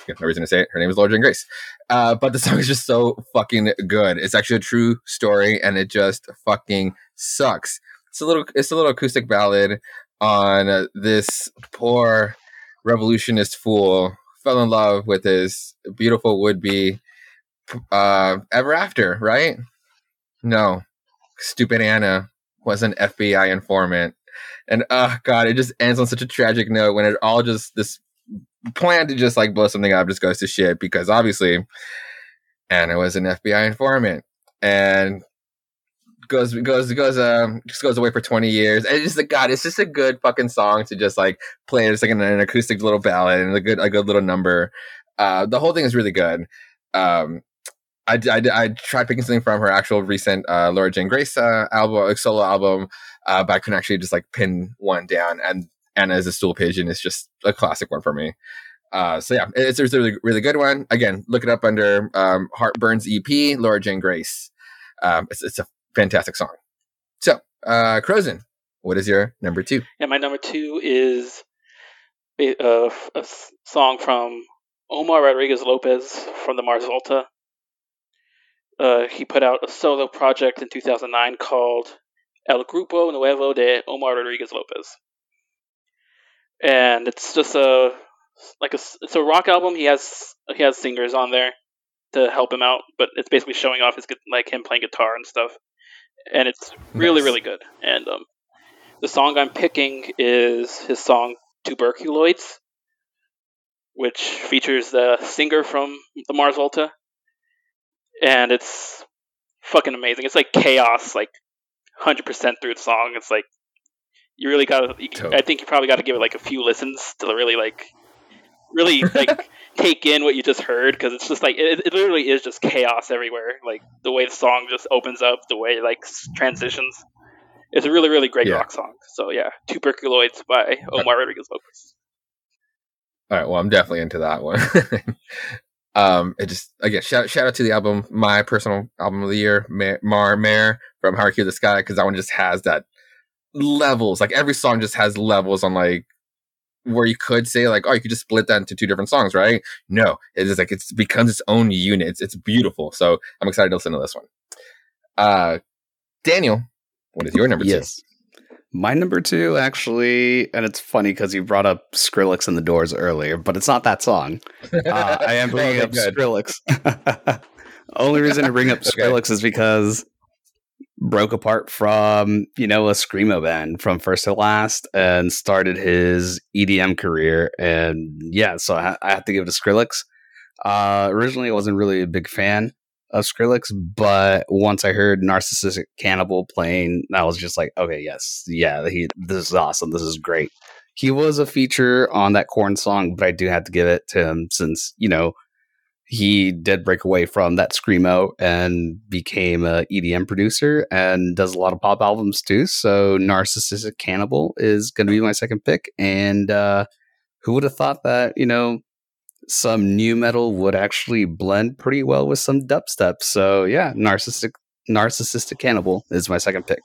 no reason to say it. Her name is Laura Jane Grace. Uh, but the song is just so fucking good. It's actually a true story, and it just fucking sucks. It's a little, it's a little acoustic ballad on uh, this poor revolutionist fool fell in love with his beautiful would-be uh, ever after, right? No, stupid Anna was an FBI informant, and oh god, it just ends on such a tragic note when it all just this plan to just like blow something up just goes to shit because obviously Anna was an FBI informant. And goes goes goes um just goes away for 20 years. And it's just like god it's just a good fucking song to just like play it's like an, an acoustic little ballad and a good a good little number. Uh the whole thing is really good. Um I, I, I tried picking something from her actual recent uh, Laura Jane Grace uh, album, solo album, uh, but I couldn't actually just like pin one down. And Anna is a stool pigeon is just a classic one for me. Uh, so yeah, it's, it's a really really good one. Again, look it up under um, Heartburns EP, Laura Jane Grace. Um, it's, it's a fantastic song. So, uh, Crozen, what is your number two? And my number two is a, a s- song from Omar Rodriguez Lopez from the Mars Volta. Uh, he put out a solo project in 2009 called El Grupo Nuevo de Omar Rodriguez Lopez, and it's just a like a it's a rock album. He has he has singers on there to help him out, but it's basically showing off his like him playing guitar and stuff, and it's really Nice. really good. And um, the song I'm picking is his song Tuberculoids, which features the singer from the Mars Volta, and it's fucking amazing. It's like chaos, like hundred percent through the song. It's like you really gotta. I think you probably got to give it like a few listens to really like, really like take in what you just heard because it's just like it, it literally is just chaos everywhere. Like the way the song just opens up, the way like transitions. It's a really really great Yeah. rock song. So yeah, Tuberculoids by uh, Omar Rodriguez Lopez. All right, well, I'm definitely into that one. um, it just again shout shout out to the album, my personal album of the year, Ma- Mar Mare from Hierarchy of the Sky, because that one just has that levels. Like every song just has levels on like where you could say like, oh, you could just split that into two different songs, right? No, it is like it's becomes its own unit. It's, it's beautiful. So I'm excited to listen to this one. Uh, Daniel, what is your number two? My number two, actually, and it's funny because you brought up Skrillex and the Doors earlier, but it's not that song. Uh, I am bringing Okay, up good. Skrillex. Only reason to bring up Okay. Skrillex is because broke apart from you know a screamo band from first to last and started his EDM career, and yeah, so I, I have to give it to Skrillex. Uh, originally, I wasn't really a big fan of Skrillex, but once I heard Narcissistic Cannibal playing, I was just like, okay, yes, yeah, he, this is awesome. This is great. He was a feature on that Korn song, but I do have to give it to him since, you know, he did break away from that screamo and became a EDM producer and does a lot of pop albums too. So Narcissistic Cannibal is going to be my second pick. And uh, who would have thought that, you know, some new metal would actually blend pretty well with some dubstep. So yeah, narcissistic narcissistic cannibal is my second pick.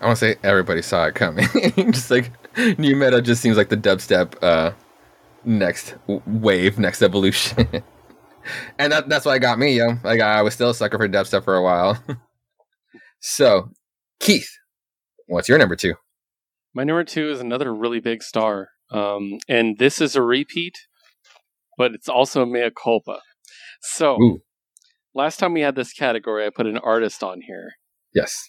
I want to say everybody saw it coming. just like new meta just seems like the dubstep uh, next wave, next evolution. and that, that's why it got me, yo. Like I was still a sucker for dubstep for a while. so, Keith, what's your number two? My number two is another really big star. Um, and this is a repeat, but it's also mea culpa. So, Ooh. last time we had this category, I put an artist on here, Yes.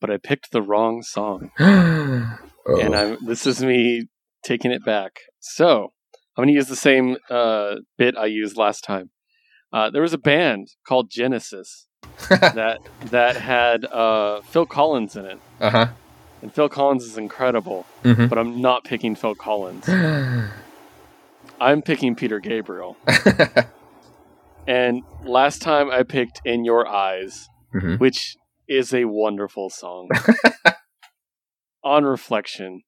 but I picked the wrong song. oh. And I'm, this is me taking it back. So, I'm going to use the same uh, bit I used last time. Uh, there was a band called Genesis that that had uh, Phil Collins in it, uh huh. and Phil Collins is incredible. Mhm. But I'm not picking Phil Collins. I'm picking Peter Gabriel. And last time I picked In Your Eyes, Mhm. which is a wonderful song. On reflection,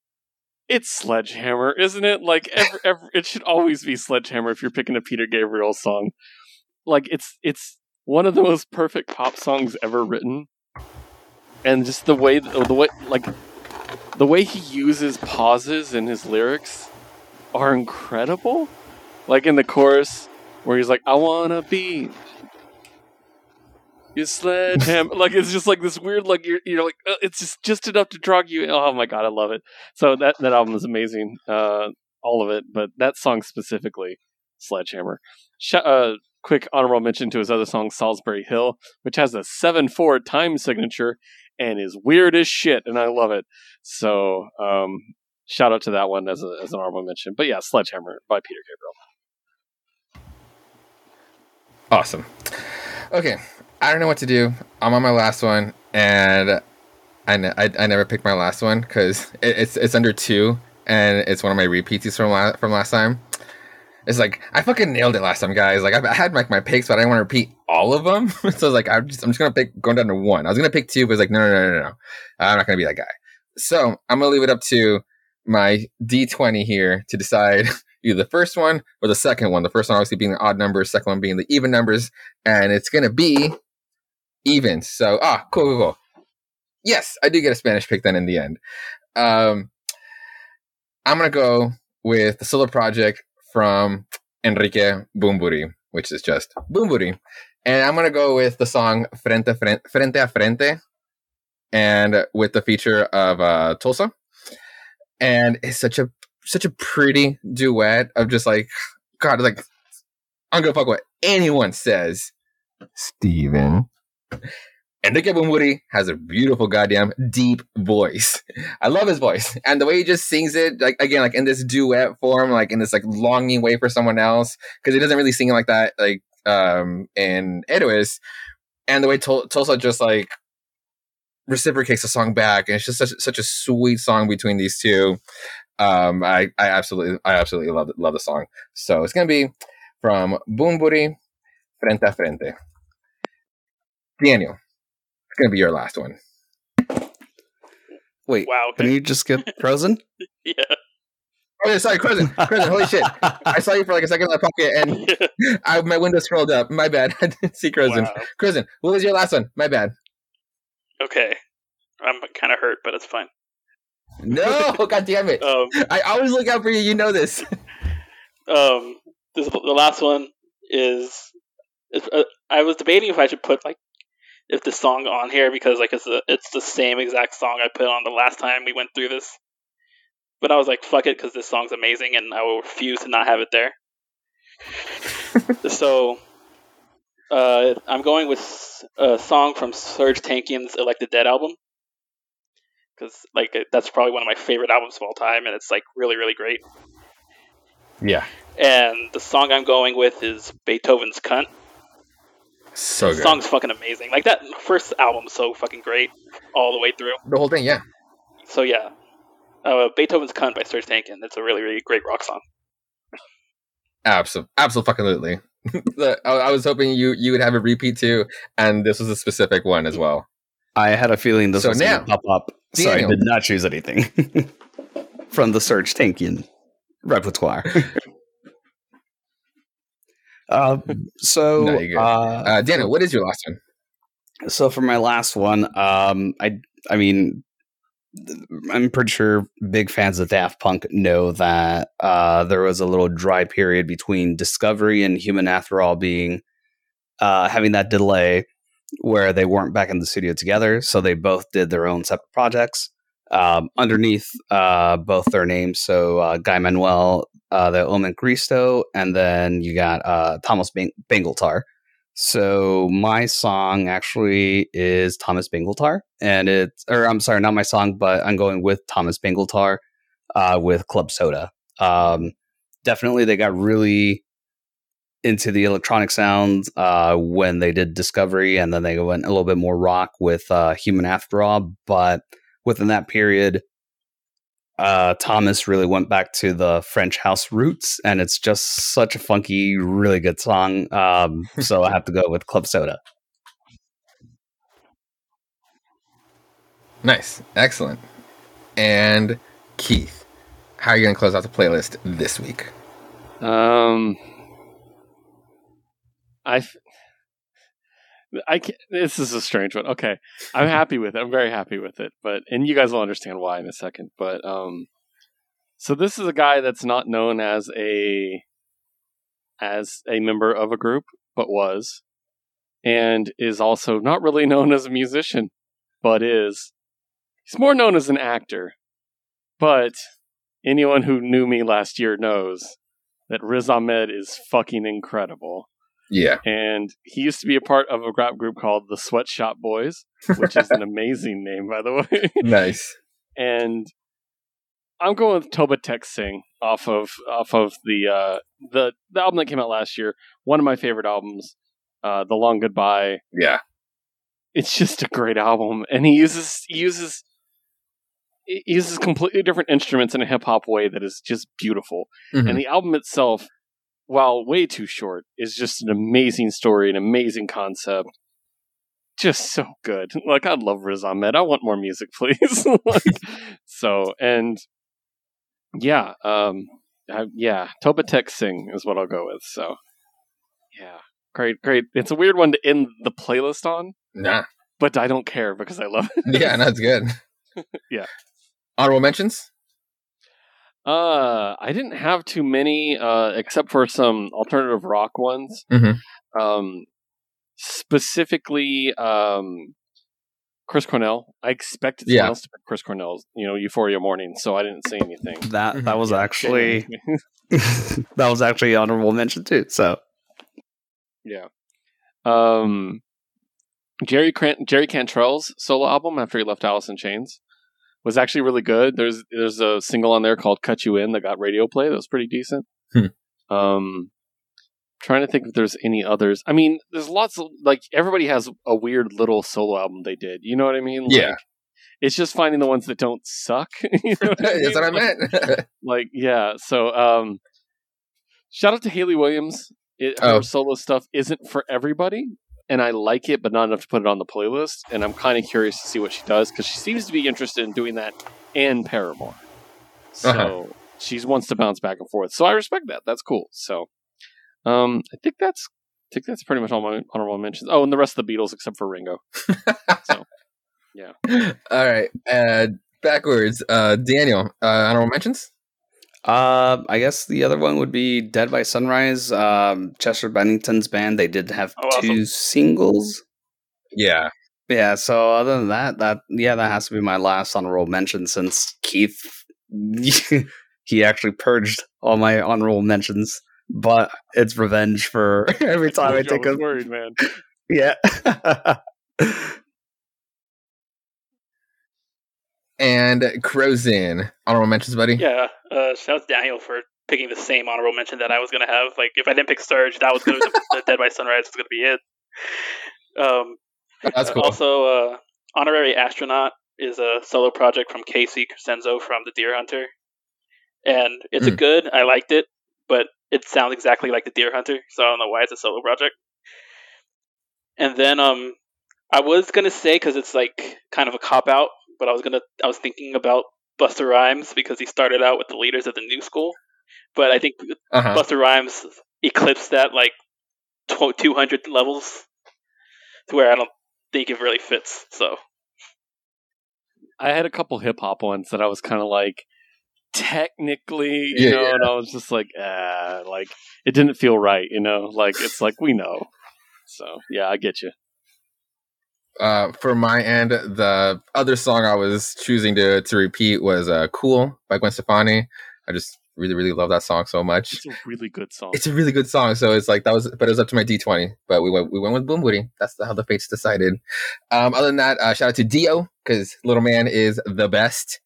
it's Sledgehammer, isn't it? Like ever, ever, it should always be Sledgehammer if you're picking a Peter Gabriel song. Like it's it's one of the most perfect pop songs ever written, and just the way the way like the way he uses pauses in his lyrics are incredible. Like in the chorus where he's like, "I wanna be your sledgehammer," like it's just like this weird, like you're you're like uh, it's just just enough to drag you. Oh my god, I love it. So that that album is amazing, uh, all of it, but that song specifically, Sledgehammer. Sh- uh, quick honorable mention to his other song, Solsbury Hill, which has a seven four time signature and is weird as shit, and I love it. So um, shout out to that one as, a, as an honorable mention. But yeah, Sledgehammer by Peter Gabriel. Awesome. Okay, I don't know what to do. I'm on my last one, and I ne- I, I never picked my last one because it, it's it's under two, and it's one of my repeats from la- from last time. It's like I fucking nailed it last time, guys. Like I, had like my picks, but I didn't want to repeat all of them. so I was like, I'm just I'm just gonna pick going down to one. I was gonna pick two, but it's like no no no no no. I'm not gonna be that guy. So I'm gonna leave it up to my D20 here to decide either the first one or the second one. The first one obviously being the odd numbers, second one being the even numbers, and it's gonna be even. So ah, cool, cool, cool. Yes, I do get a Spanish pick then in the end. Um, I'm gonna go with the solo project from Enrique Bunbury, which is just Bunbury, and I'm gonna go with the song Frente Frente, Frente a Frente. and with the feature of uh, Tulsa, and it's such a such a pretty duet of just like God, like I'm gonna fuck what anyone says, Steven. And Nick Woody has a beautiful, goddamn deep voice. I love his voice, and the way he just sings it, like again, like in this duet form, like in this like longing way for someone else, because he doesn't really sing like that, like um in Edois, and the way Tul- Tulsa just like reciprocates the song back, and it's just such, such a sweet song between these two. Um, I I absolutely I absolutely love love the song. So it's gonna be from Bunbury, Frente a Frente. Daniel, it's gonna be your last one. Wait, Wow. can you just get frozen? yeah. Oh yeah, sorry, Crescent. Crescent, holy shit! I saw you for like a second in my pocket, and I, my window scrolled up. My bad. I didn't see Crescent. Wow. Crescent, what was your last one? My bad. Okay. I'm kind of hurt, but it's fine. No, god damn it! Um, I always look out for you. You know this. um, this the last one is. is uh, I was debating if I should put like if the song on here because like it's the it's the same exact song I put on the last time we went through this. But I was like, fuck it, because this song's amazing, and I will refuse to not have it there. so, uh, I'm going with a song from Serj Tankian's "Elect the Dead" album, because like that's probably one of my favorite albums of all time, and it's like really, really great. Yeah, And the song I'm going with is Beethoven's "Cunt." so The good. song's fucking amazing. Like that first album's so fucking great all the way through. The whole thing, yeah. So yeah, uh, Beethoven's "Cunt" by Serj Tankian. It's a really, really great rock song. Absolutely, absolutely. I, I was hoping you you would have a repeat too, and this was a specific one as well. I had a feeling this So was going to pop up, so I did not choose anything from the Serj Tankian repertoire. uh, so, No, uh, Uh, Daniel, what is your last one? so for my last one, um, I, I mean, I'm pretty sure big fans of Daft Punk know that uh, there was a little dry period between Discovery and Human After All being uh, having that delay where they weren't back in the studio together, so they both did their own separate projects um, underneath uh, both their names. So uh, Guy Manuel, uh, de Homem-Christo, and then you got uh, Thomas Bangalter. So my song actually is Thomas Bangalter, and it's or I'm sorry, not my song, but I'm going with Thomas Bangalter uh, with Club Soda. Um, definitely, they got really into the electronic sounds uh, when they did Discovery, and then they went a little bit more rock with uh, Human After All. But within that period, uh, Thomas really went back to the French house roots, and it's just such a funky, really good song. Um, so I have to go with Club Soda. Nice, excellent. And Keith, how are you going to close out the playlist this week? Um, I, f- I can't, This is a strange one. Okay, I'm happy with it. I'm very happy with it. But and you guys will understand why in a second. But um, so this is a guy that's not known as a as a member of a group, but was, and is also not really known as a musician, but is. He's more known as an actor, but anyone who knew me last year knows that Riz Ahmed is fucking incredible. Yeah, And he used to be a part of a rap group called the Swet Shop Boys, which is an amazing name, by the way. nice. and I'm going with Toba Tek Singh off of off of the uh, the the album that came out last year. One of my favorite albums, uh, The Long Goodbye. Yeah, It's just a great album, and he uses he uses he uses completely different instruments in a hip hop way that is just beautiful. Mhm. And the album itself, while way too short, is just an amazing story, an amazing concept. Just so good. Like I love Riz Ahmed. I want more music, please. Like, so and yeah, um, I, yeah, Toba Tek Singh is what I'll go with. So yeah, great, great. It's a weird one to end the playlist on, nah, but I don't care because I love it. yeah, that's good. Yeah. Honorable mentions. Uh, I didn't have too many, uh, except for some alternative rock ones. Mhm. Um, specifically, um, Chris Cornell. I expected someone Yeah. else to pick Chris Cornell's, you know, Euphoria Morning, so I didn't say anything. That that was actually that was actually honorable mention too. So Yeah. Um, Jerry Cran- Jerry Cantrell's solo album after he left Alice in Chains was actually really good. There's there's a single on there called "Cut You In" that got radio play. That was pretty decent. Hmm. Um, trying to think if there's any others. I mean, there's lots of like everybody has a weird little solo album they did. You know what I mean? Yeah. Like, it's just finding the ones that don't suck. you know what I That's what I mean? Like- meant. like yeah so um shout out to hayley williams it, her Oh. solo stuff isn't for everybody and i like it but not enough to put it on the playlist and i'm kind of curious to see what she does because she seems to be interested in doing that and paramore so Uh-huh. she wants to bounce back and forth so i respect that that's cool so um i think that's i think that's pretty much all my honorable mentions oh and the rest of the beatles except for ringo so yeah. All right. Uh, backwards. Uh, Daniel. Uh, honorable mentions. Uh, I guess the other one would be Dead by Sunrise. Um, Chester Bennington's band. They did have Oh, two awesome. singles. Yeah. Yeah. So other than that, that yeah, that has to be my last honorable mention since Keith he actually purged all my honorable mentions. But it's revenge for every time I told you take was a worried man yeah. And Crozin. Honorable mentions, buddy. Yeah, uh, shout out to Daniel for picking the same honorable mention that I was gonna have. Like, if I didn't pick Serj, that was gonna be the, Dead by Sunrise was gonna be it. Um, That's cool. Also, uh, honorary astronaut is a solo project from Casey Crescenzo from the Dear Hunter, and it's a Mm. good. I liked it, but it sounds exactly like the Dear Hunter, so I don't know why it's a solo project. And then, um, I was gonna say because it's like kind of a cop out, but I was gonna I was thinking about Busta Rhymes because he started out with the leaders of the new school, but I think Uh-huh. Busta Rhymes eclipsed that like 200 levels to where I don't think it really fits. So I had a couple hip hop ones that I was kind of like, technically, you Yeah, know, yeah. and I was just like, ah, like it didn't feel right, you know, like it's like we know. So yeah, I get you. Uh, for my end, the other song I was choosing to to repeat was uh, "Cool" by Gwen Stefani. I just really, really love that song so much. It's a really good song. It's a really good song. So it's like that was, but it was up to my D twenty. But we went, we went with Bunbury. That's how the fates decided. Um, other than that, uh, shout out to Dio because Little Man is the best.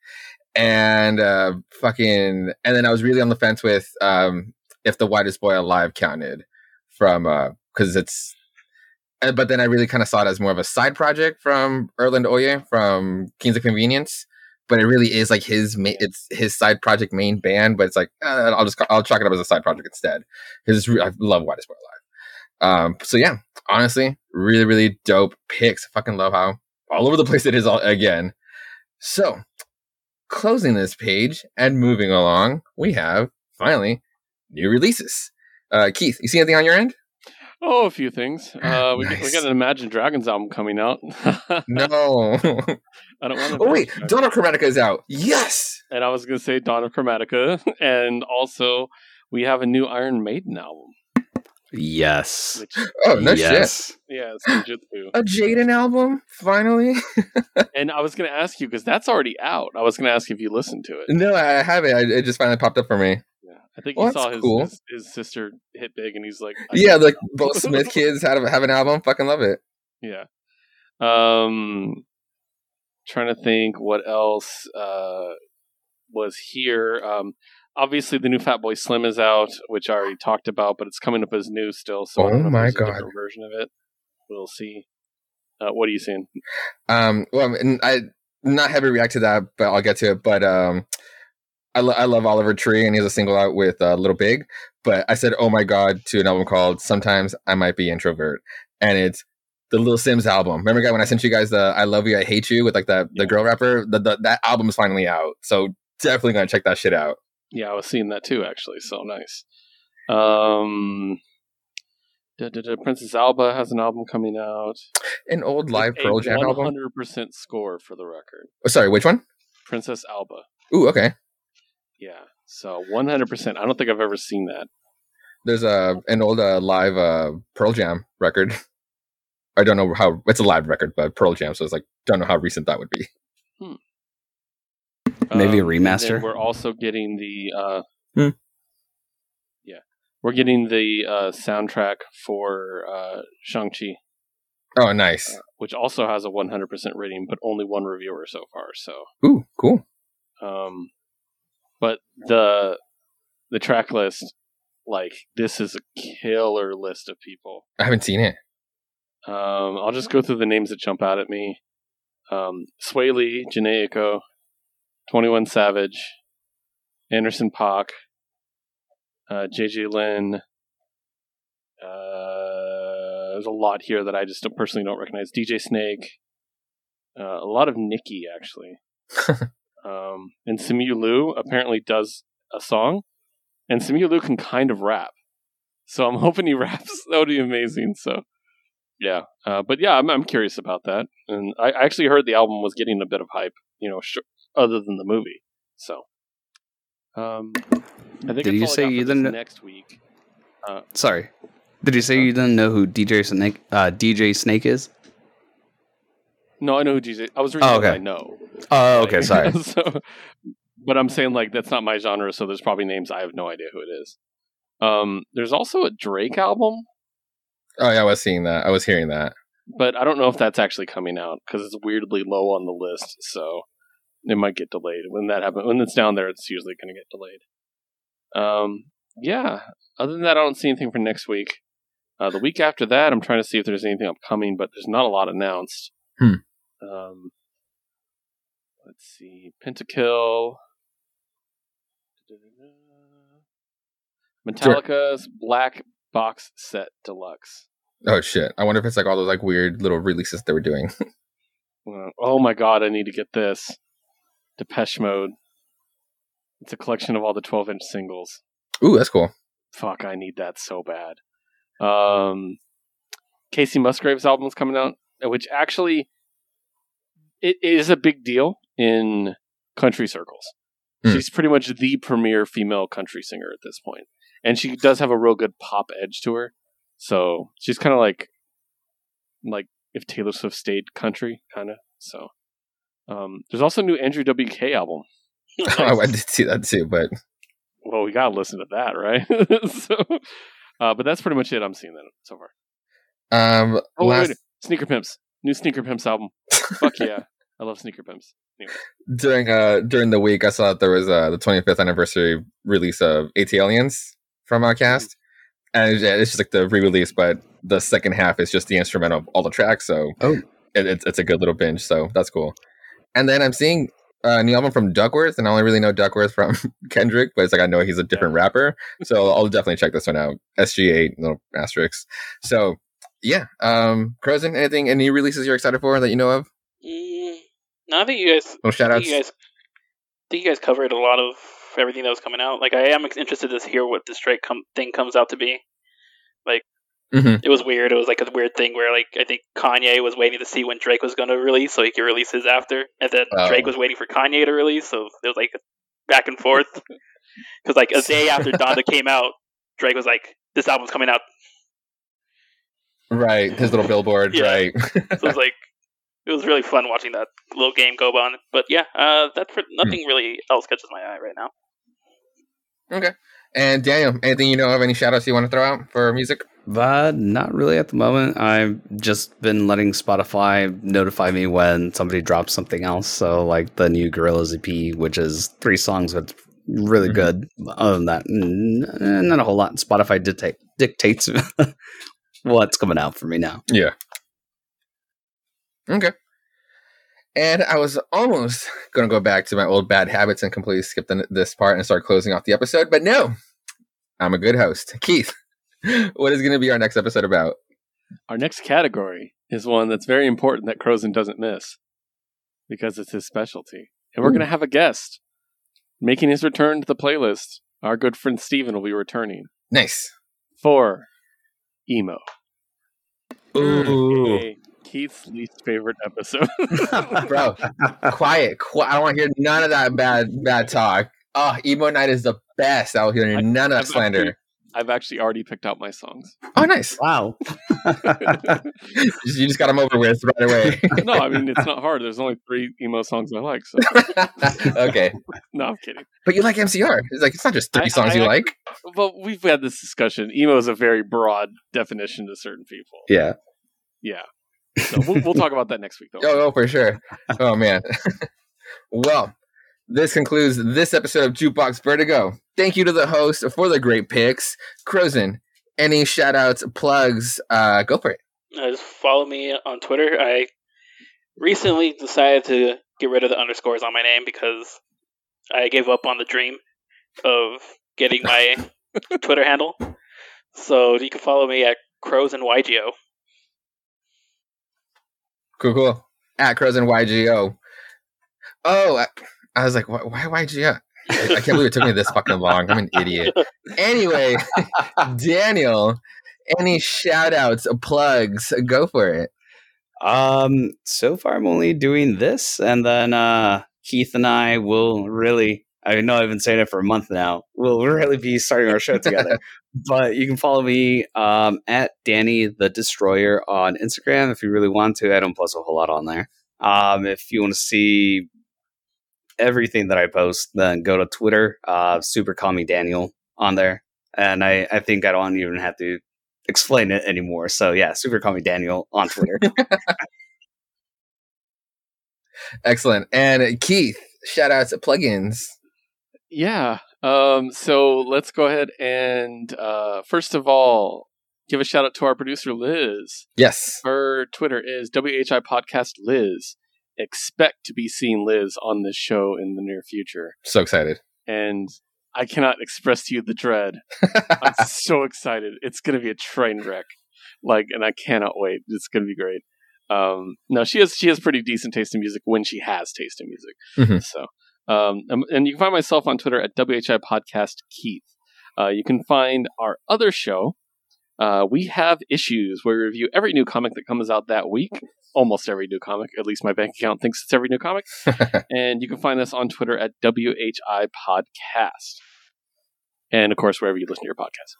And uh, fucking, and then I was really on the fence with um, if the Whitest Boy Alive counted from because it's. Uh, But then I really kind of saw it as more of a side project from Erlend Øye from Kings of Convenience but it really is like his ma- it's his side project main band but it's like uh, i'll just ca- i'll chalk it up as a side project instead because re- i love white is Boy alive. Um so yeah honestly really really dope picks. Fucking love how all over the place it is all again. So closing this page and moving along we have finally new releases. Uh keith you see anything on your end oh, a few things. Uh, we, we got an Imagine Dragons album coming out. no I don't want to. oh wait dawn of chromatica is out yes and I was gonna say Dawn of Chromatica, and also we have a new Iron Maiden album, yes. which oh no shit yes. yeah, it's Senjutsu. a jaden album finally and I was gonna ask you because that's already out. I was gonna ask if you listened to it. No, I haven't. I, it just finally popped up for me. Yeah, I think Well, he saw his, cool. his his sister hit big, and he's like, Yeah, like both Smith kids had a, have an album. Fucking love it. yeah. Um, trying to think what else uh was here. Um, obviously the new Fatboy Slim is out, which I already talked about, but it's coming up as new still. So Oh my God. version of it. We'll see. Uh, what are you seeing? Um, well, I not heavy react to that, but I'll get to it. But um, I, lo- I love Oliver Tree, and he has a single out with uh, Little Big. But I said, "Oh my god!" to an album called "Sometimes I Might Be Introvert," and it's the Little Simz album. Remember, guy, when I sent you guys the "I Love You, I Hate You" with like the the girl rapper? The, the that album is finally out, so definitely gonna check that shit out. Yeah, I was seeing that too, actually. So nice. Um, da, da, da, Princess Alba has an album coming out. An old live a Pearl Jam album. 100% score for the record. Oh, sorry, which one? Princess Alba. Ooh, okay. Yeah. So 100%. I don't think I've ever seen that. There's a an old uh, live uh, Pearl Jam record. I don't know how it's a live record, but Pearl Jam. So it's like don't know how recent that would be. Maybe a Um, and remaster? we're also getting the uh, Hmm. yeah, we're getting the uh, soundtrack for uh, Shang Chi, Oh, nice. which also has a 100% rating, but only one reviewer so far. So, Ooh, cool. um, but the the track list, like this is a killer list of people. I haven't seen it. Um, I'll just go through the names that jump out at me. Um, Swae Lee, Jhené Aiko, 21 Savage, Anderson .Paak, uh, JJ Lin. Uh, there's a lot here that I just don't, personally don't recognize. DJ Snake. Uh, a lot of Nikki, actually. um, and Simu Liu apparently does a song. And Simu Liu can kind of rap. So I'm hoping he raps. That would be amazing. So, yeah. Uh, but yeah, I'm, I'm curious about that. And I actually heard the album was getting a bit of hype, you know, sh- other than the movie. So, um, I think Did you say you didn't- next week? Sorry. Did you say you didn't know who DJ Snake uh, DJ Snake is? No, I know who DJ. I was reading Oh, okay. I know. Oh, Like, okay. Sorry. so, but I'm saying like that's not my genre, so there's probably names I have no idea who it is. Um, there's also a Drake album, Oh yeah, I was seeing that. I was hearing that. but I don't know if that's actually coming out because it's weirdly low on the list, so it might get delayed. When that happens, when it's down there, it's usually going to get delayed. Um, yeah. Other than that, I don't see anything for next week. Uh, the week after that, I'm trying to see if there's anything upcoming, but there's not a lot announced. Hmm. Um, let's see, Pentakill, Metallica's Black Box Set Deluxe. Oh shit! I wonder if it's like all those like weird little releases they were doing. Oh my god, I need to get this. Depeche Mode. It's a collection of all the 12 inch singles. Ooh, that's cool. Fuck, I need that so bad. Um, Kacey Musgraves' album's coming out, which actually it is a big deal in country circles. Hmm. She's pretty much the premier female country singer at this point, and she does have a real good pop edge to her. So she's kind of like, like if Taylor Swift stayed country, kind of. So um, there's also a new Andrew WK album. oh, I did see that too, but Well, we gotta listen to that, right? so, uh, but that's pretty much it. I'm seeing that so far. um, Oh, wait, last wait, Sneaker Pimps, new Sneaker Pimps album. Fuck yeah, I love Sneaker Pimps. Anyway, during uh during the week, I saw that there was uh the 25th anniversary release of ATLiens from OutKast, and it's, yeah, it's just like the re-release, but the second half is just the instrumental of all the tracks. So Oh. it, it's it's a good little binge. So that's cool. And then I'm seeing a new album from Duckworth, and I only really know Duckworth from Kendrick, but it's like I know he's a different rapper, so I'll definitely check this one out. SG8 little asterisks. So yeah, um, Crozen, anything any releases you're excited for that you know of? Mm, no, I think you guys. Little shout outs. guys. I think you guys covered a lot of everything that was coming out. Like, I am interested to hear what the Drake com- thing comes out to be. Mhm. It was weird. It was like a weird thing where, like, I think Kanye was waiting to see when Drake was going to release so he could release his after, and then Oh. Drake was waiting for Kanye to release. So it was like back and forth. Because like a day after Donda came out, Drake was like, "This album's coming out." Right, his little billboard. Yeah. Right. So it was like it was really fun watching that little game go on. But yeah, uh, that's for, nothing really else catches my eye right now. Okay. And Daniel, anything you know of? Any shout outs you want to throw out for music? But not really at the moment. I've just been letting Spotify notify me when somebody drops something else. So, like the new Gorillaz EP, which is three songs, but really Mhm. good. Other than that, n- not a whole lot. Spotify dictate, dictates what's coming out for me now. Yeah. Okay. And I was almost going to go back to my old bad habits and completely skip the, this part and start closing off the episode, but no, I'm a good host. Keith, what is going to be our next episode about? our next category is one that's very important that Crozen doesn't miss because it's his specialty, and we're hmm. going to have a guest making his return to the playlist. Our good friend Steven will be returning Nice. for emo. Ooh. aka Keith's least favorite episode. Bro, quiet. Qui- I don't want to hear none of that bad bad talk. Oh, emo night is the best. I'll hear none of that I've- I've slander. Been I've actually already picked out my songs. Oh, nice. Wow. you just got them over with right away. no, I mean it's not hard. There's only three emo songs I like. So okay, no, I'm kidding. but you like MCR. It's like it's not just three I- songs I you ac- like. Well, we've had this discussion. Emo is a very broad definition to certain people. Yeah. Yeah. So we'll, we'll talk about that next week, though. Oh, oh, for sure. Oh man. well, this concludes this episode of Jukebox Vertigo. Thank you to the host for the great picks. Crozen, any shout outs, plugs, uh, go for it. Uh, just follow me on Twitter. I recently decided to get rid of the underscores on my name because I gave up on the dream of getting my Twitter handle. So you can follow me at Crozen YGO. Cool, cool. At Crozen YGO. Oh, I, I was like, why, why YGO? I, I can't believe it took me this fucking long. I'm an idiot. Anyway, Daniel, any shout outs, plugs, go for it. Um, so far I'm only doing this, and then uh Keith and I will really I know I've been saying it for a month now. We'll really be starting our show together. but you can follow me um at Danny the Destroyer on Instagram if you really want to. I don't post a whole lot on there. Um if you want to see everything that I post, then go to Twitter, uh super call me Daniel on there. And I, I think I don't even have to explain it anymore. So yeah, super call me Daniel on Twitter. Excellent. And Keith, shout out to plugins. Yeah. Um, so let's go ahead and uh, first of all, give a shout out to our producer Liz. Yes. Her Twitter is WHI Podcast Liz. Expect to be seeing Liz on this show in the near future. So excited. And I cannot express to you the dread. I'm so excited. It's going to be a train wreck. Like, and I cannot wait. It's going to be great. Um, no, she has she has pretty decent taste in music when she has taste in music. Mhm. So, um, um, and you can find myself on Twitter at WHI Podcast Keith. Uh, you can find our other show. Uh, we have issues where we review every new comic that comes out that week. Almost every new comic. At least my bank account thinks it's every new comic. and you can find us on Twitter at WHI Podcast. And of course, wherever you listen to your podcast.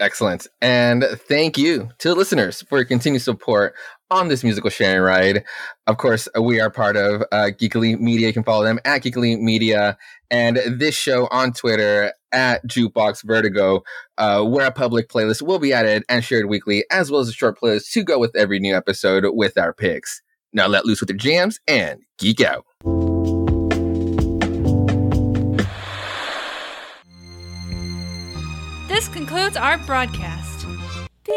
Excellent. And thank you to the listeners for your continued support on this musical sharing ride. Of course, we are part of uh, Geekly Media. You can follow them at Geekly Media and this show on Twitter at Jukebox Vertigo, uh, where a public playlist will be added and shared weekly, as well as a short playlist to go with every new episode with our picks. Now let loose with the jams and geek out. This concludes our broadcast. Beep.